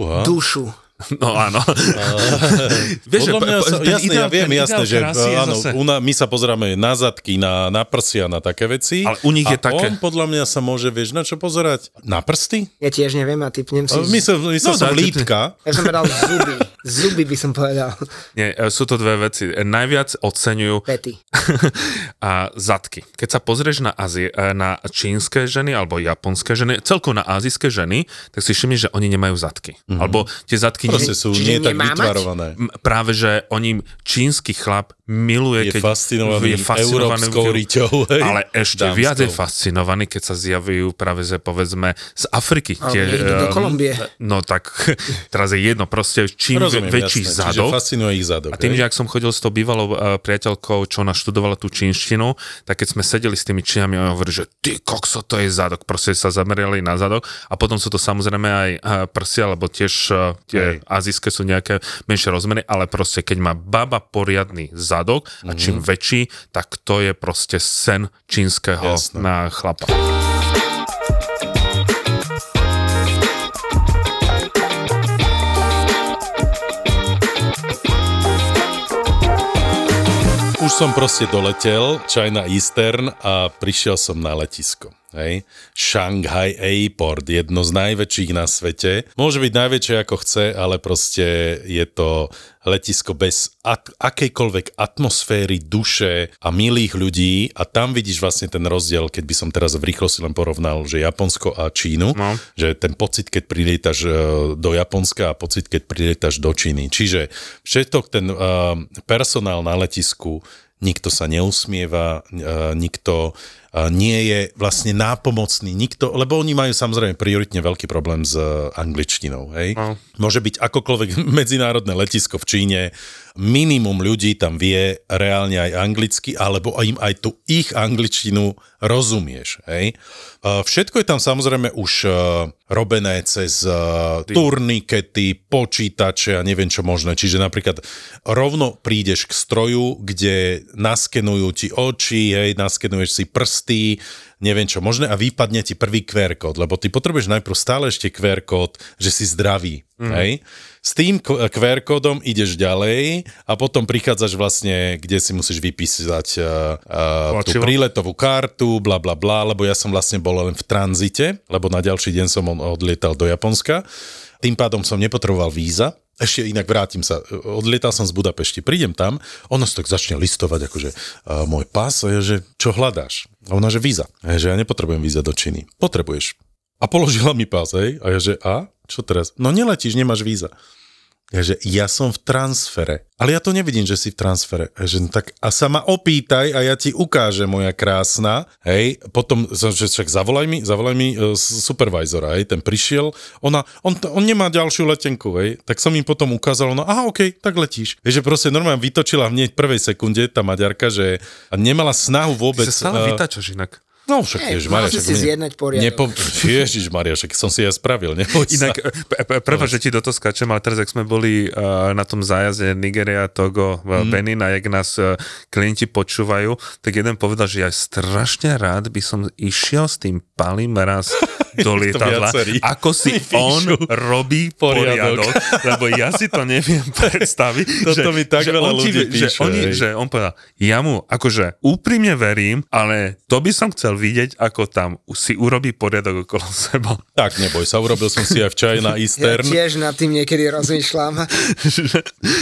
Speaker 2: Uha.
Speaker 3: Dušu.
Speaker 4: No áno. *laughs* Vieš,
Speaker 2: Podľa mňa sa,
Speaker 4: ten
Speaker 2: jasne, ja
Speaker 4: ideál-
Speaker 2: viem, jasné,
Speaker 4: ideál
Speaker 2: že
Speaker 4: je
Speaker 2: áno,
Speaker 4: zase-
Speaker 2: u na, my sa pozeráme na zadky, na, na prsia, na také veci.
Speaker 4: Ale u nich
Speaker 2: a
Speaker 4: je také-
Speaker 2: on podľa mňa sa môže, vieš, na čo pozerať? Na prsty?
Speaker 3: Ja tiež neviem a typnem si...
Speaker 2: Myslel, myslel
Speaker 4: No,
Speaker 2: som
Speaker 4: dajte-
Speaker 2: lítka.
Speaker 3: Ja som povedal zuby. Zuby by som povedal.
Speaker 4: Nie, e, sú to dve veci. E, Najviac oceňujú
Speaker 3: Pety. *laughs*
Speaker 4: a zadky. Keď sa pozrieš na, Azie, e, na čínske ženy alebo japonské ženy, celkovo na azijské ženy, tak si všimneš, že oni nemajú zadky. Mm-hmm. Alebo tie zadky...
Speaker 2: Proste sú
Speaker 3: Čiže
Speaker 2: nie tak
Speaker 3: mať?
Speaker 2: vytvarované.
Speaker 4: Práve, že oni, čínsky chlap miluje,
Speaker 2: Je
Speaker 4: keď
Speaker 2: fascinovaný európskou
Speaker 4: v-
Speaker 2: riťou, hej,
Speaker 4: Ale ešte
Speaker 2: dámskou.
Speaker 4: viac je fascinovaný, keď sa zjavujú práve, že povedzme z Afriky.
Speaker 3: Ale niekto do
Speaker 4: ehm,
Speaker 3: Kolumbie.
Speaker 4: No tak, *laughs* teraz je jedno, proste čím
Speaker 2: Rozumiem,
Speaker 4: väčší
Speaker 2: jasné. Čiže
Speaker 4: zadok,
Speaker 2: fascinuje ich zadok.
Speaker 4: a tým,
Speaker 2: hej?
Speaker 4: že ak som chodil s tou bývalou uh, priateľkou, čo ona študovala tú čínštinu, tak keď sme sedeli s tými čínami, ona hovorí, že ty kokso, to je zadok. Proste sa zameriali na zadok a potom sú to samozrejme aj uh, prsia, lebo tiež uh, tie
Speaker 2: Hej.
Speaker 4: azijské sú nejaké menšie rozmery, ale proste keď má baba poriadny zadok a čím
Speaker 2: Mhm.
Speaker 4: väčší, tak to je proste sen čínskeho
Speaker 2: Jasné.
Speaker 4: na chlapa.
Speaker 2: Už som proste doletel, China Eastern a prišiel som na letisko. Hej. Shanghai Airport, jedno z najväčších na svete. Môže byť najväčšie ako chce, ale proste je to letisko bez ak- akejkoľvek atmosféry, duše a milých ľudí a tam vidíš vlastne ten rozdiel, keď by som teraz v rýchlosti len porovnal, že Japonsko a Čínu,
Speaker 4: No.
Speaker 2: že ten pocit, keď prilietaš e, do Japonska a pocit, keď prilietaš do Číny. Čiže všetok ten uh, personál na letisku, nikto sa neusmieva, uh, nikto nie je vlastne nápomocný, nikto, lebo oni majú samozrejme prioritne veľký problém s uh, angličtinou, hej?
Speaker 4: No.
Speaker 2: Môže byť akokoľvek *laughs* medzinárodné letisko v Číne, minimum ľudí tam vie reálne aj anglicky, alebo im aj tú ich angličtinu rozumieš, hej? Všetko je tam samozrejme už uh, robené cez uh, turnikety, počítače a neviem čo možné. Čiže napríklad rovno prídeš k stroju, kde naskenujú ti oči, hej, naskenuješ si prsty, neviem čo možné a vypadne ti prvý QR kód, lebo ty potrebuješ najprv stále ešte QR kód, že si zdravý, mm. hej. S tým QR kódom ideš ďalej a potom prichádzaš vlastne, kde si musíš vypísať uh, uh, tú príletovú kartu, bla bla bla, lebo ja som vlastne bol len v tranzite, lebo na ďalší deň som odlietal do Japonska. Tým pádom som nepotreboval víza. Ešte inak vrátim sa. Odlietal som z Budapešti, prídem tam, ono sa tak začne listovať, akože uh, môj pás, a ja, že čo hľadáš? A ona, že víza. A ja, že ja nepotrebujem víza do Číny. Potrebuješ. A položila mi pás, hej? A ja, že a? Čo teraz? No neletíš, nemáš víza. Ja, že ja som v transfere. Ale ja to nevidím, že si v transfere. Ja, že, no tak a sa ma opýtaj a ja ti ukážem, moja krásna. Hej, potom, že však zavolaj mi, zavolaj mi uh, supervisora, hej, ten prišiel, ona, on, on nemá ďalšiu letenku, hej, tak som im potom ukázal, no aha, okej, tak letíš. Vieš, že proste normálne vytočila hneď v prvej sekunde tá Maďarka, že nemala snahu vôbec...
Speaker 4: Sa stále
Speaker 2: eh,
Speaker 4: vytačaš inak.
Speaker 2: No však,
Speaker 3: mal
Speaker 2: Maria, však
Speaker 3: si
Speaker 2: mne-
Speaker 3: zjednať poriadok.
Speaker 2: Nepo... *laughs* Ježiš, Maria, však som si ja spravil, neboj sa.
Speaker 4: Inak, prepáč, že ti do toho skáčem, ale teraz, ak sme boli uh, na tom zájazde Nigeria, Togo, mm. Benin a jak nás uh, klienti počúvajú, tak jeden povedal, že ja strašne rád by som išiel s tým palím raz *laughs* do lietadla, ako si on robí
Speaker 2: Poriadok.
Speaker 4: poriadok, lebo ja si to neviem *laughs* predstaviť.
Speaker 2: Toto
Speaker 4: že,
Speaker 2: mi tak
Speaker 4: že
Speaker 2: veľa
Speaker 4: on ti
Speaker 2: ľudí
Speaker 4: vie- že,
Speaker 2: píše,
Speaker 4: oni, že on povedal, ja mu akože úprimne verím, ale to by som chcel vidieť, ako tam si urobí poriadok okolo *laughs* seba.
Speaker 2: Tak neboj sa, urobil som si aj včaj na *laughs*
Speaker 3: Ja
Speaker 2: Eastern.
Speaker 3: tiež nad tým niekedy rozmýšľam.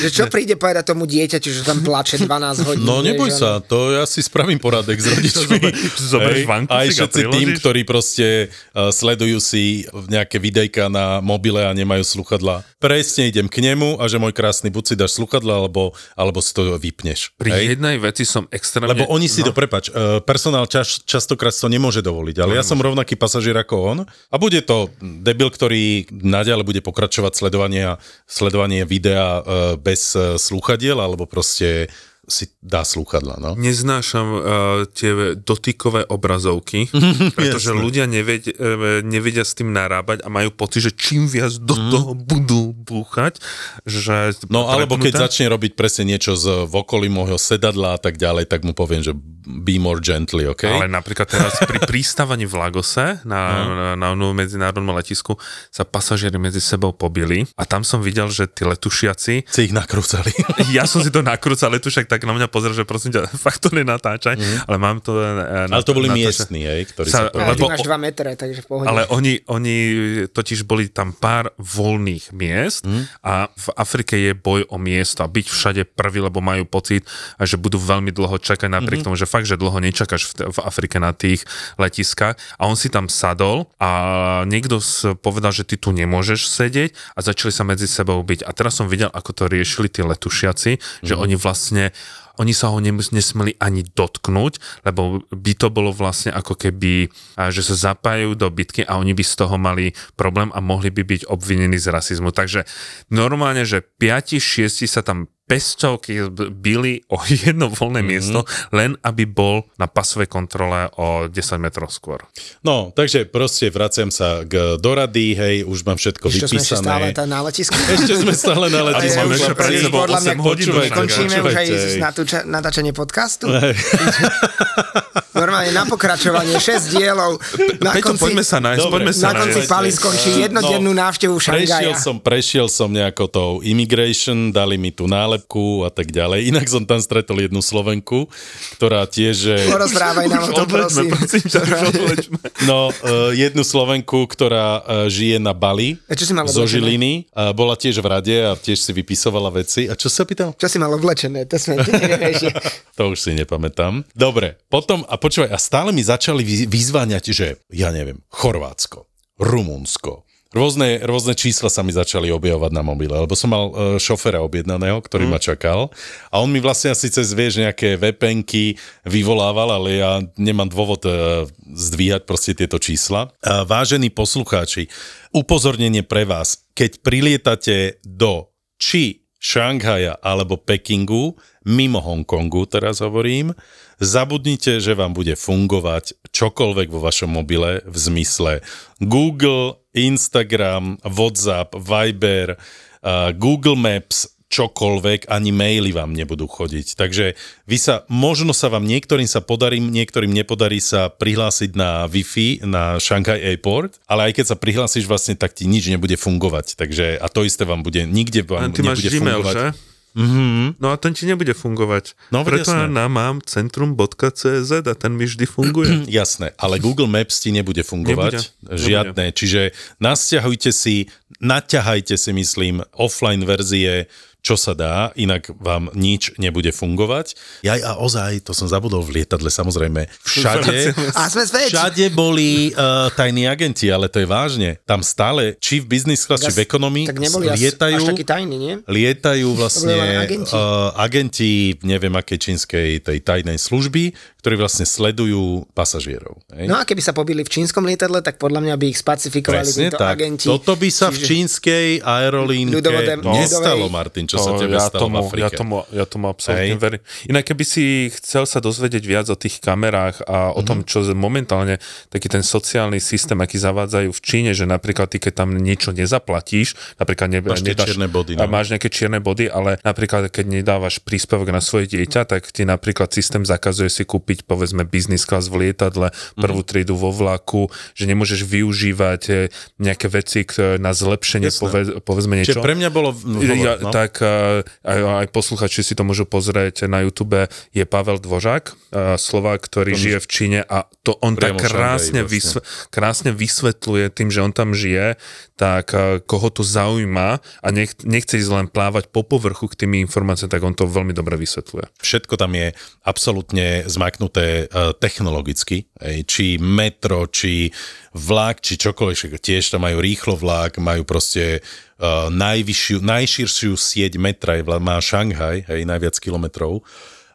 Speaker 3: že čo príde povedať tomu dieťaťu, že tam plače 12 hodín.
Speaker 2: No neboj
Speaker 3: vieš,
Speaker 2: sa, to ja si spravím poradek s rodičmi.
Speaker 4: Zoberieš vankušik
Speaker 2: Aj všetci tým, ktorí proste uh, sledujú si nejaké videjka na mobile a nemajú sluchadla. Presne idem k nemu a že môj krásny, buď si dáš sluchadla, alebo, alebo si to vypneš.
Speaker 4: Pri
Speaker 2: Hej?
Speaker 4: jednej veci som extrémne...
Speaker 2: Lebo oni si
Speaker 4: no,
Speaker 2: to, prepač, uh, personál čas, častokrát to nemôže dovoliť, ale ja som rovnaký pasažier ako on a bude to debil, ktorý naďalej bude pokračovať sledovanie, sledovanie videa uh, bez uh, slúchadiel, alebo proste si dá slúchadla, no.
Speaker 4: Neznášam uh, tie dotykové obrazovky, *laughs* pretože ľudia nevedia, uh, nevedia s tým narábať a majú pocit, že čím viac do toho budú búchať, že...
Speaker 2: No alebo keď začne robiť presne niečo z v okolí môjho sedadla a tak ďalej, tak mu poviem, že be more gently, OK?
Speaker 4: Ale napríklad teraz pri *laughs* pristávaní v Lagose na, na, na novom medzinárodnom letisku sa pasažieri medzi sebou pobili a tam som videl, že tí letušiaci
Speaker 2: Si ich nakrúcali. *laughs*
Speaker 4: ja som si to nakrúcal, letušak tak na mňa pozrel, že prosím ťa, *laughs* fakt to nenatáčaj, ale mám to... eh,
Speaker 2: Ale to boli miestni, hej, ktorí
Speaker 4: Sa-
Speaker 2: sa...
Speaker 4: Lebo-
Speaker 3: máš 2 metre, takže v pohode.
Speaker 4: Ale oni, oni totiž boli tam pár voľných miest a v Afrike je boj o miesto a byť všade prvý, lebo majú pocit, že budú veľmi dlho čakať, napriek tomu, že fakt, že dlho nečakáš v, v Afrike na tých letiskách. A on si tam sadol a niekto povedal, že ty tu nemôžeš sedieť a začali sa medzi sebou byť. A teraz som videl, ako to riešili tí letušiaci, že oni vlastne oni sa ho nesmeli ani dotknúť, lebo by to bolo vlastne ako keby, že sa zapájajú do bitky a oni by z toho mali problém a mohli by byť obvinení z rasizmu. Takže normálne, že 5-6 sa tam pestovky byli o *laughs* jedno voľné mm-hmm. miesto, len aby bol na pasovej kontrole o 10 metrov skôr.
Speaker 2: No, takže proste vraciam sa k dorady, hej, už mám všetko
Speaker 3: Ešte sme ešte stále
Speaker 2: vypísané.
Speaker 3: tá na letisku. *laughs*
Speaker 2: Ešte sme stále na *laughs* letisku.
Speaker 4: máme ešte pred sebou
Speaker 3: podľa mňa
Speaker 4: 8 hodín
Speaker 3: Končíme už aj natáčanie podcastu. Normálne na pokračovanie, *laughs* 6 dielov. Na
Speaker 4: Peťo,
Speaker 3: konci,
Speaker 4: poďme sa nájsť,
Speaker 2: Dobre.
Speaker 4: poďme sa
Speaker 3: na konci. Pali skončí jednodennú návštevu
Speaker 2: Prešiel
Speaker 3: Šangaja.
Speaker 2: som, prešiel som nejako tou immigration, dali mi tú nálepku a tak ďalej. Inak som tam stretol jednu Slovenku, ktorá tiež... že-
Speaker 3: Porozprávaj nám o tom, prosím.
Speaker 4: prosím ťa. *laughs*
Speaker 2: No, uh, jednu Slovenku, ktorá uh, žije na Bali,
Speaker 3: A čo si mal
Speaker 2: zo? Žiliny, uh, bola tiež v rade a tiež si vypisovala veci. A čo sa pýtal?
Speaker 3: Čo si mal oblečené? To sme. *laughs*
Speaker 2: To už si nepamätám. Dobre, potom, a počúvaj, a stále mi začali vy- vyzváňať, že ja neviem, Chorvátsko, Rumunsko, Rôzne, rôzne čísla sa mi začali objavovať na mobile, lebo som mal e, šoféra objednaného, ktorý mm. ma čakal a on mi vlastne asi cez, vieš, nejaké VPNky vyvolával, ale ja nemám dôvod e, zdvíhať proste tieto čísla. Vážení poslucháči, upozornenie pre vás, keď prilietate do či Šanghaja alebo Pekingu, mimo Hongkongu teraz hovorím, zabudnite, že vám bude fungovať čokoľvek vo vašom mobile v zmysle Google, Instagram, WhatsApp, Viber, Google Maps, čokoľvek, ani maily vám nebudú chodiť. Takže vy sa, možno sa vám niektorým sa podarí, niektorým nepodarí sa prihlásiť na Wi-Fi, na Shanghai Airport, ale aj keď sa prihlásiš vlastne, tak ti nič nebude fungovať. Takže, a to isté vám bude, nikde vám
Speaker 4: ty máš
Speaker 2: nebude
Speaker 4: Gmail,
Speaker 2: fungovať.
Speaker 4: že? Mm-hmm. No a ten ti nebude fungovať.
Speaker 2: No,
Speaker 4: Preto ja
Speaker 2: jasné.
Speaker 4: na mám centrum.cz a ten mi vždy funguje. *clears throat*
Speaker 2: Jasné, ale Google Maps ti nebude fungovať.
Speaker 4: Nebude,
Speaker 2: Žiadne. Čiže nasťahujte si, naťahajte si, myslím, offline verzie, čo sa dá, inak vám nič nebude fungovať. Jaj a ozaj, to som zabudol v lietadle, samozrejme. Všade,
Speaker 3: A sme späť.
Speaker 2: všade boli uh, tajní agenti, ale to je vážne. Tam stále, či v business class, či v ekonomii,
Speaker 3: Tak neboli
Speaker 2: lietajú...
Speaker 3: až taký tajný, nie?
Speaker 2: Lietajú vlastne
Speaker 3: agenti.
Speaker 2: Uh, agenti, neviem akej čínskej tej tajnej služby, ktorí vlastne sledujú pasažierov. Hej?
Speaker 3: No a keby sa pobili v čínskom lietadle, tak podľa mňa by ich spacifikovali
Speaker 2: Presne
Speaker 3: títo
Speaker 2: tak.
Speaker 3: agenti.
Speaker 2: Toto by sa v
Speaker 3: Čiže-
Speaker 2: čínskej aerolínke
Speaker 3: Ľudovodem-
Speaker 2: nestalo,
Speaker 3: ľudovej-
Speaker 2: Martin. Čo sa tebe
Speaker 4: ja
Speaker 2: stalo
Speaker 4: tomu,
Speaker 2: v Afrike.
Speaker 4: Ja tomu, ja tomu absolútne
Speaker 2: Hej.
Speaker 4: verím. Inak keby si chcel sa dozvedieť viac o tých kamerách a o
Speaker 2: Mhm.
Speaker 4: tom, čo momentálne taký ten sociálny systém, aký zavádzajú v Číne, že napríklad ty, keď tam niečo nezaplatíš, napríklad ne,
Speaker 2: Máš tie čierne body, no.
Speaker 4: máš nejaké čierne body, ale napríklad keď nedávaš príspevok na svoje dieťa, tak ti napríklad systém zakazuje si kúpiť povedzme business class v lietadle,
Speaker 2: Mhm.
Speaker 4: prvú triedu vo vlaku, že nemôžeš využívať eh, nejaké veci na zlepšenie, povedzme niečo.
Speaker 2: Čiže pre mňa bolo... No,
Speaker 4: Ja,
Speaker 2: no.
Speaker 4: Tak aj, aj posluchači si to môžu pozrieť na YouTube, je Pavel Dvožák, uh, Slovák, ktorý žije v Číne a to on tak krásne,
Speaker 2: vlastne.
Speaker 4: vysve, krásne vysvetľuje tým, že on tam žije, tak uh, koho to zaujíma a nech, nechce ísť len plávať po povrchu k tými informáciám, tak on to veľmi dobre vysvetľuje.
Speaker 2: Všetko tam je absolútne zmaknuté uh, technologicky, či metro, či vlak, či čokoľvek, tiež tam majú rýchlo vlak, majú proste najvyššiu, najširšiu sieť metra, je, má Šanghaj, hej, najviac kilometrov.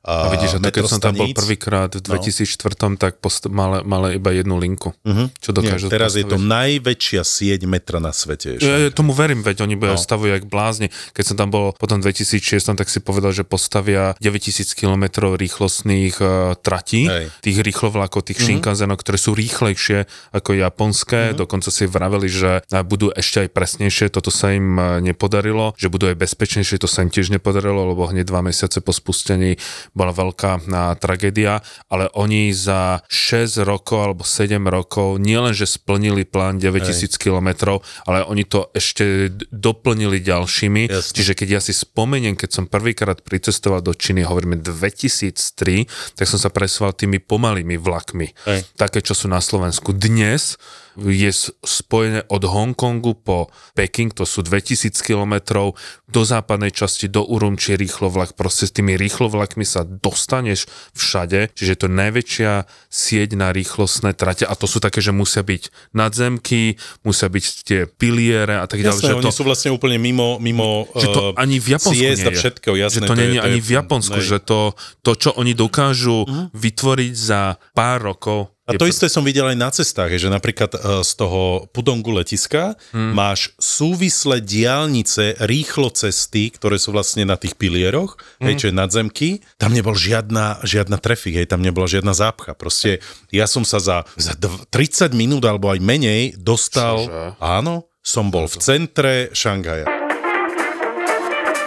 Speaker 4: A vidíš, že to, keď som tam bol prvýkrát v 2004, tak post- mal, mal iba jednu linku, uh-huh. čo
Speaker 2: Nie, teraz je to
Speaker 4: postaviť.
Speaker 2: najväčšia sieť metra na svete. ešte.
Speaker 4: Ja, ja tomu verím, veď oni
Speaker 2: No.
Speaker 4: no. stavujú jak blázni. Keď som tam bol potom v 2006, tak si povedal, že postavia 9000 km rýchlostných uh, tratí,
Speaker 2: Hej.
Speaker 4: tých rýchlovlakov, tých mm-hmm. Shinkansenov, ktoré sú rýchlejšie ako japonské. Mm-hmm. Dokonca si vraveli, že uh, budú ešte aj presnejšie, toto sa im uh, nepodarilo, že budú aj bezpečnejšie, to sa im tiež nepodarilo, lebo hneď dva mesiace po spustení bola veľká tragédia, ale oni za 6 rokov alebo 7 rokov nielenže splnili plán 9000 km, ale oni to ešte doplnili ďalšími.
Speaker 2: Jasne.
Speaker 4: Čiže keď ja si spomeniem, keď som prvýkrát pricestoval do Číny, hovoríme 2003, tak som sa presval tými pomalými vlakmi.
Speaker 2: Hej.
Speaker 4: Také, čo sú na Slovensku. Dnes je spojené od Hongkongu po Peking, to sú 2000 kilometrov, do západnej časti, do Urumči rýchlo vlak. Proste s tými rýchlovlakmi sa dostaneš všade, čiže je to najväčšia sieť na rýchlostné trate a to sú také, že musia byť nadzemky, musia byť tie piliere a tak ďalej.
Speaker 2: Jasné,
Speaker 4: že
Speaker 2: oni
Speaker 4: to,
Speaker 2: sú vlastne úplne mimo, mimo
Speaker 4: že to
Speaker 2: eh,
Speaker 4: ani v Japonsku
Speaker 2: ciest
Speaker 4: nie je.
Speaker 2: všetko, jasné.
Speaker 4: že to, nie je ani v Japonsku,
Speaker 2: hej.
Speaker 4: že to, to, čo oni dokážu vytvoriť za pár rokov.
Speaker 2: A to isté som videl aj na cestách, že napríklad eh, z toho Pudongu letiska hmm. máš súvislé diálnice, rýchlo cesty, ktoré sú vlastne na tých pilieroch, hmm. hej, čo je nadzemky. Tam nebol žiadna, žiadna trafik, hej, tam nebola žiadna zápcha. Proste ja som sa za, za dv- 30 minút alebo aj menej dostal,
Speaker 4: Čože?
Speaker 2: áno, som bol v centre Šanghaja.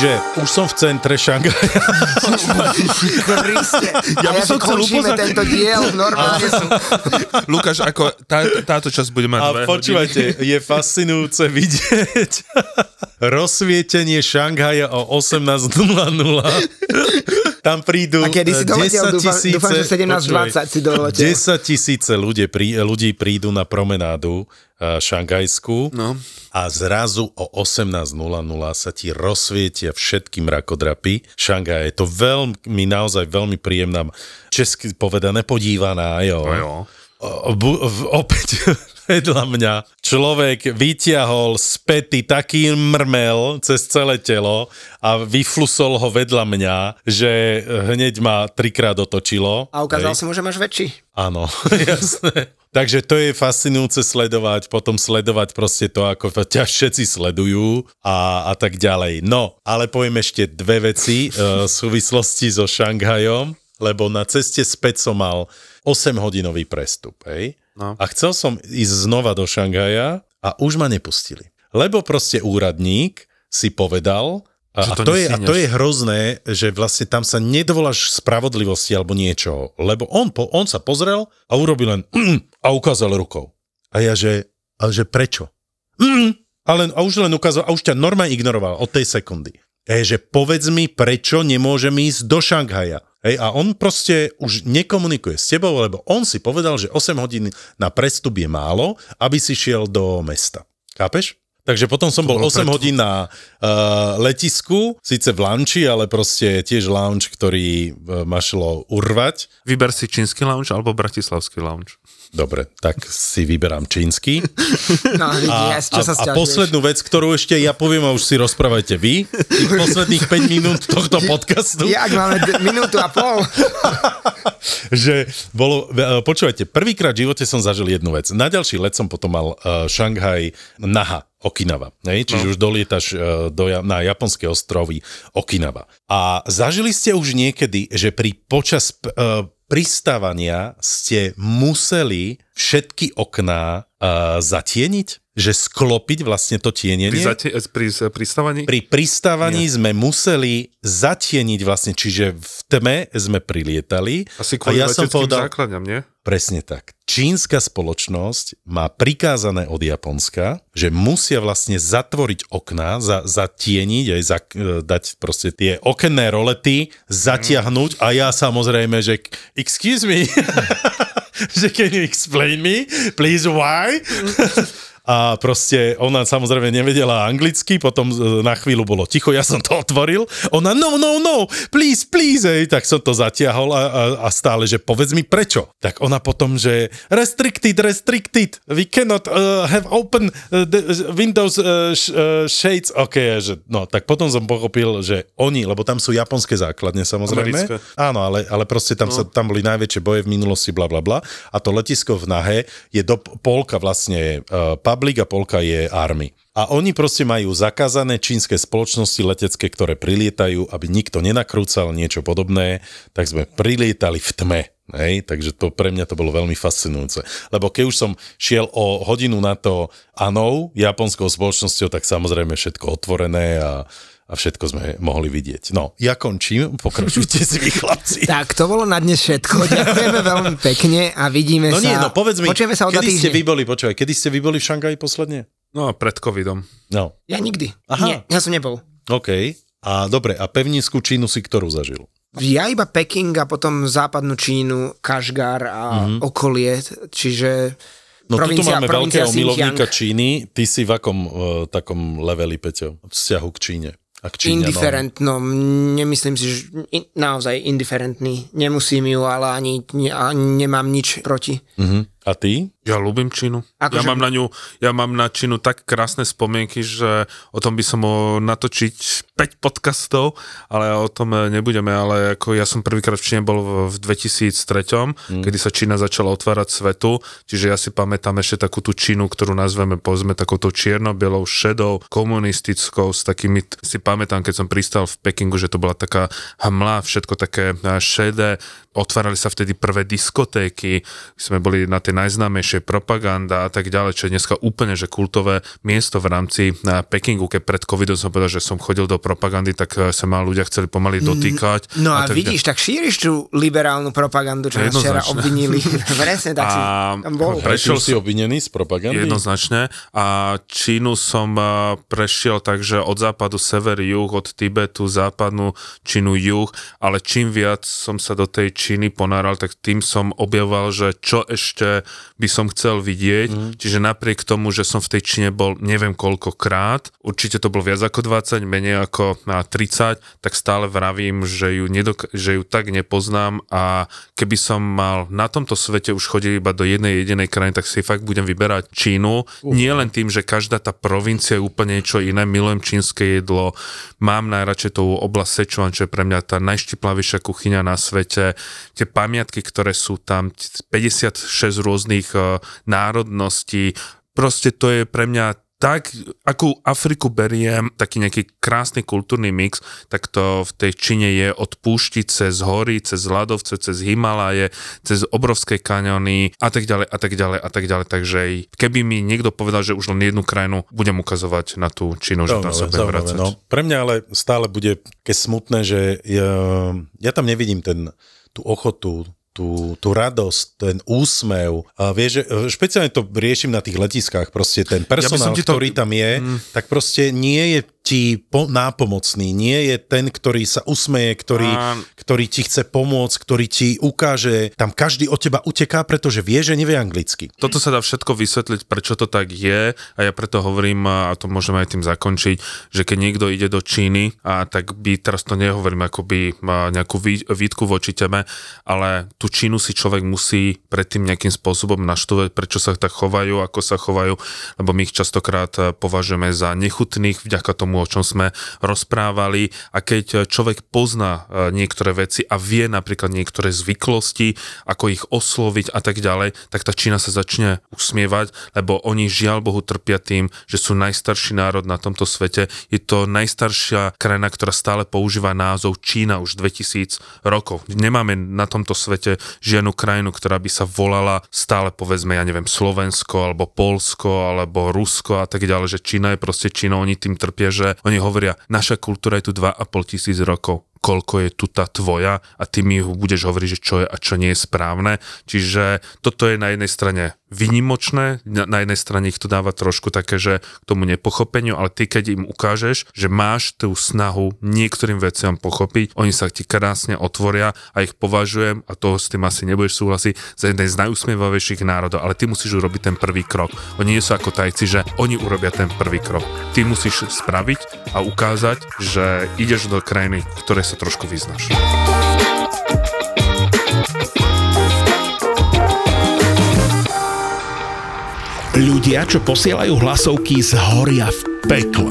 Speaker 2: Čiže už som v centre Šanghaja.
Speaker 3: Ja by som
Speaker 4: chcel upozor-
Speaker 3: tento diel, normálne som...
Speaker 4: Lukáš, ako tá, táto časť bude mať
Speaker 2: A počúvajte, je fascinujúce vidieť *laughs* rozsvietenie Šanghaja o 18.00. *laughs* Tam prídu
Speaker 3: A kedy si doletel?
Speaker 2: 10
Speaker 3: Dúfam,
Speaker 2: tisíce,
Speaker 3: dúfam, že 17.20 si doletel.
Speaker 2: 10 tisíce ľudí, prí, ľudí prídu na promenádu uh, šangajskú
Speaker 4: No.
Speaker 2: a zrazu o 18.00 sa ti rozsvietia všetky mrakodrapy. Šangaj je to veľmi, naozaj veľmi príjemná, česky povedané, podívaná, jo.
Speaker 4: No jo.
Speaker 2: O- bu- v- opäť *laughs* vedľa mňa človek vyťahol z pety taký mrmel cez celé telo a vyflusol ho vedľa mňa, že hneď ma trikrát otočilo.
Speaker 3: A ukázal si mu, že máš väčší.
Speaker 2: Áno, *laughs* jasné. Takže to je fascinujúce sledovať, potom sledovať proste to, ako ťa všetci sledujú a, a tak ďalej. No, ale poviem ešte dve veci e, v súvislosti so Šanghajom, lebo na ceste späť som mal 8-hodinový prestup, hej?
Speaker 4: No.
Speaker 2: A chcel som ísť znova do Šanghaja a už ma nepustili. Lebo proste úradník si povedal, a, a,
Speaker 4: to
Speaker 2: je, a to je hrozné, že vlastne tam sa nedovoláš spravodlivosti alebo niečoho, lebo on, po, on sa pozrel a urobil len mm, a ukázal rukou. A ja, že, ale že prečo? Mm, a, len, a už len ukázal, a už ťa normálne ignoroval od tej sekundy. Hej, že povedz mi, prečo nemôžem ísť do Šanghaja. Hej, a on proste už nekomunikuje s tebou, lebo on si povedal, že 8 hodín na prestup je málo, aby si šiel do mesta. Chápeš? Takže potom som bol 8 preto... hodín na uh, letisku, síce v lanči, ale proste tiež lounge, ktorý uh, ma šlo urvať.
Speaker 4: Vyber si čínsky lounge alebo bratislavský lounge.
Speaker 2: Dobre, tak si vyberám čínsky. *laughs*
Speaker 3: No, vidieš, čo
Speaker 2: a,
Speaker 3: sa
Speaker 2: a poslednú vec, ktorú ešte ja poviem a už si rozprávajte vy, tých *laughs* posledných 5 minút tohto podcastu.
Speaker 3: Jak máme d- minútu a pol. *laughs*
Speaker 2: že bolo, e, počúvajte, prvýkrát v živote som zažil jednu vec. Na ďalší let som potom mal uh, Šanghaj Naha. Okinawa. Ne? Čiže no. už dolietaš uh, do, na japonské ostrovy Okinawa. A zažili ste už niekedy, že pri počas uh, pristávania ste museli všetky okná uh, zatieniť? Že sklopiť vlastne to tienenie?
Speaker 4: Pri, zatie- pri pristávaní?
Speaker 2: Pri pristávaní Nie. sme museli zatieniť vlastne, čiže v tme sme prilietali.
Speaker 4: Asi kvôli a ja som povedal, základňam, nie?
Speaker 2: Presne tak. Čínska spoločnosť má prikázané od Japonska, že musia vlastne zatvoriť okná, za, zatieniť, aj za, e, dať proste tie okenné rolety, zatiahnuť a ja samozrejme, že excuse me, *laughs* že can you explain me, please why? *laughs* a proste ona samozrejme nevedela anglicky, potom e, na chvíľu bolo ticho, ja som to otvoril, ona no, no, no, please, please, ej, tak som to zatiahol a, a, a stále, že povedz mi prečo. Tak ona potom, že restricted, restricted, we cannot uh, have open uh, the Windows uh, sh, uh, shades, ok, že no, tak potom som pochopil, že oni, lebo tam sú japonské základne samozrejme, Americké. áno, ale, ale proste tam, no. sa, tam boli najväčšie boje v minulosti, bla bla bla, a to letisko v Nahe je do polka vlastne uh, pub public a polka je army. A oni proste majú zakázané čínske spoločnosti letecké, ktoré prilietajú, aby nikto nenakrúcal niečo podobné, tak sme prilietali v tme. Hej, takže to pre mňa to bolo veľmi fascinujúce. Lebo keď už som šiel o hodinu na to Anou, japonskou spoločnosťou, tak samozrejme všetko otvorené a a všetko sme mohli vidieť. No, ja končím, pokračujte si vy chlapci. *laughs*
Speaker 3: Tak, to bolo na dnes všetko. Ďakujeme veľmi pekne a vidíme
Speaker 2: no
Speaker 3: sa.
Speaker 2: No nie, no povedz mi,
Speaker 3: sa
Speaker 2: kedy ste vy boli, počúvaj, kedy ste vy boli v Šangaji posledne?
Speaker 4: No, pred covidom.
Speaker 2: No.
Speaker 3: Ja nikdy.
Speaker 2: Aha.
Speaker 3: Nie, ja som nebol.
Speaker 2: OK. A dobre, a pevninskú Čínu si ktorú zažil?
Speaker 3: Ja iba Peking a potom západnú Čínu, Kašgar a mm-hmm. okolie, čiže
Speaker 2: No tu máme veľkého milovníka Číny, ty si v akom uh, takom leveli, Peťo, vzťahu k Číne?
Speaker 3: Indiferentnom, nemyslím si, že in, naozaj indiferentný. Nemusím ju, ale ani ne, nemám nič proti.
Speaker 2: Uh-huh. A ty?
Speaker 4: Ja ľúbim Čínu. Ako ja, že... mám na ňu, ja mám na Čínu tak krásne spomienky, že o tom by som mohol natočiť 5 podcastov, ale o tom nebudeme, ale ako ja som prvýkrát v Číne bol v 2003, mm. kedy sa Čína začala otvárať svetu, čiže ja si pamätám ešte takú tú Čínu, ktorú nazveme povedzme takouto čierno-bielou, šedou, komunistickou, s takými, si pamätám, keď som pristal v Pekingu, že to bola taká hmla, všetko také šedé, otvárali sa vtedy prvé diskotéky, sme boli na tej najznámejšej propaganda a tak ďalej, čo je dneska úplne že kultové miesto v rámci Pekingu, keď pred covidom som povedal, že som chodil do propagandy, tak eh, sa ma ľudia chceli pomaly mm, dotýkať.
Speaker 3: No a, a tak vidíš, tak šíriš tú liberálnu propagandu, čo nás včera obvinili. *laughs* Presne, tak si tam bol.
Speaker 2: Prešiel si obvinený z propagandy?
Speaker 4: Jednoznačne. A Čínu som eh, prešiel takže od západu sever, juh, od Tibetu, západnú Čínu, juh, ale čím viac som sa do tej Číny ponáral, tak tým som objavoval, že čo ešte by som chcel vidieť. Mm. Čiže napriek tomu, že som v tej Číne bol neviem koľkokrát, určite to bol viac ako 20, menej ako na 30, tak stále vravím, že ju, nedok- že ju tak nepoznám a keby som mal na tomto svete už chodiť iba do jednej jedinej krajiny, tak si fakt budem vyberať Čínu. Uh. Nie len tým, že každá tá provincia je úplne niečo iné, milujem čínske jedlo, mám najradšej tú oblasť Sečuan, čo je pre mňa tá najštiplavejšia kuchyňa na svete tie pamiatky, ktoré sú tam, 56 rôznych uh, národností, proste to je pre mňa tak, akú Afriku beriem, taký nejaký krásny kultúrny mix, tak to v tej Číne je od púšti cez hory, cez ľadovce, cez Himalaje, cez obrovské kaňony a tak ďalej a tak ďalej a tak ďalej. Takže keby mi niekto povedal, že už len jednu krajinu budem ukazovať na tú Čínu, že tam sa budem vracať. No.
Speaker 2: Pre mňa ale stále bude ke smutné, že ja, ja tam nevidím ten tú ochotu, tú, tú radosť, ten úsmev. A vieš, že špeciálne to riešim na tých letiskách, proste ten personál, ja to... ktorý tam je, mm. tak proste nie je ti po, nápomocný, nie je ten, ktorý sa usmeje, ktorý, ktorý ti chce pomôcť, ktorý ti ukáže, tam každý od teba uteká, pretože vie, že nevie anglicky.
Speaker 4: Toto sa dá všetko vysvetliť, prečo to tak je. A ja preto hovorím, a to môžeme aj tým zakončiť, že keď niekto ide do Číny, a tak by, teraz to nehovorím ako by má nejakú vý- výtku voči tebe, ale tú Čínu si človek musí predtým nejakým spôsobom naštúvať, prečo sa tak chovajú, ako sa chovajú, lebo my ich častokrát považujeme za nechutných vďaka tomu, o čom sme rozprávali a keď človek pozná eh, niektoré veci a vie napríklad niektoré zvyklosti, ako ich osloviť a tak ďalej, tak tá Čína sa začne usmievať, lebo oni žiaľ Bohu trpia tým, že sú najstarší národ na tomto svete. Je to najstaršia krajina, ktorá stále používa názov Čína už 2000 rokov. Nemáme na tomto svete žiadnu krajinu, ktorá by sa volala stále povedzme, ja neviem, Slovensko alebo Polsko alebo Rusko a tak ďalej, že Čína je proste Čína, oni tým trpia, že oni hovoria, naša kultúra je tu 2,5 tisíc rokov koľko je tu tá tvoja a ty mi budeš hovoriť, že čo je a čo nie je správne. Čiže toto je na jednej strane vynimočné, na jednej strane ich to dáva trošku také, že k tomu nepochopeniu, ale ty keď im ukážeš, že máš tú snahu niektorým veciam pochopiť, oni sa ti krásne otvoria a ich považujem, a toho s tým asi nebudeš súhlasiť, za jeden z najúsmievavejších národov, ale ty musíš urobiť ten prvý krok. Oni nie sú ako tajci, že oni urobia ten prvý krok. Ty musíš spraviť a ukázať, že ideš do krajiny, v ktorej sa trošku vyznáš.
Speaker 5: Ľudia, čo posielajú hlasovky, zhoria v pekle.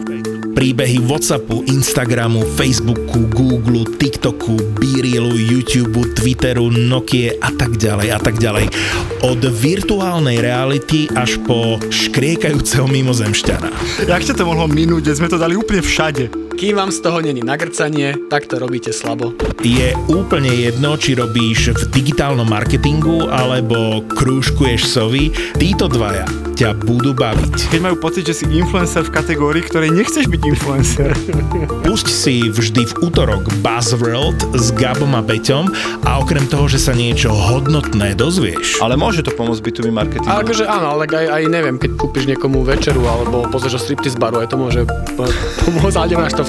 Speaker 5: Príbehy Whatsappu, Instagramu, Facebooku, Google, TikToku, Beerilu, YouTube, Twitteru, Nokie a tak ďalej a tak ďalej. Od virtuálnej reality až po škriekajúceho mimozemšťana.
Speaker 6: Jak ťa to mohlo minúť, sme to dali úplne všade?
Speaker 7: Kým vám z toho není nagrcanie, tak to robíte slabo.
Speaker 5: Je úplne jedno, či robíš v digitálnom marketingu alebo krúžkuješ sovy, títo dvaja ťa budú baviť.
Speaker 6: Keď majú pocit, že si influencer v kategórii, ktorej nechceš byť influencer.
Speaker 5: Pusť si vždy v útorok Buzzworld s Gabom a Beťom a okrem toho, že sa niečo hodnotné dozvieš,
Speaker 8: Ale môže to pomôcť B2B marketingu.
Speaker 7: A akože áno, ale aj, aj neviem, keď kúpiš niekomu večeru alebo pozrieš o striptease baru, aj to môže po- *laughs* pomôcť, ale nemáš to v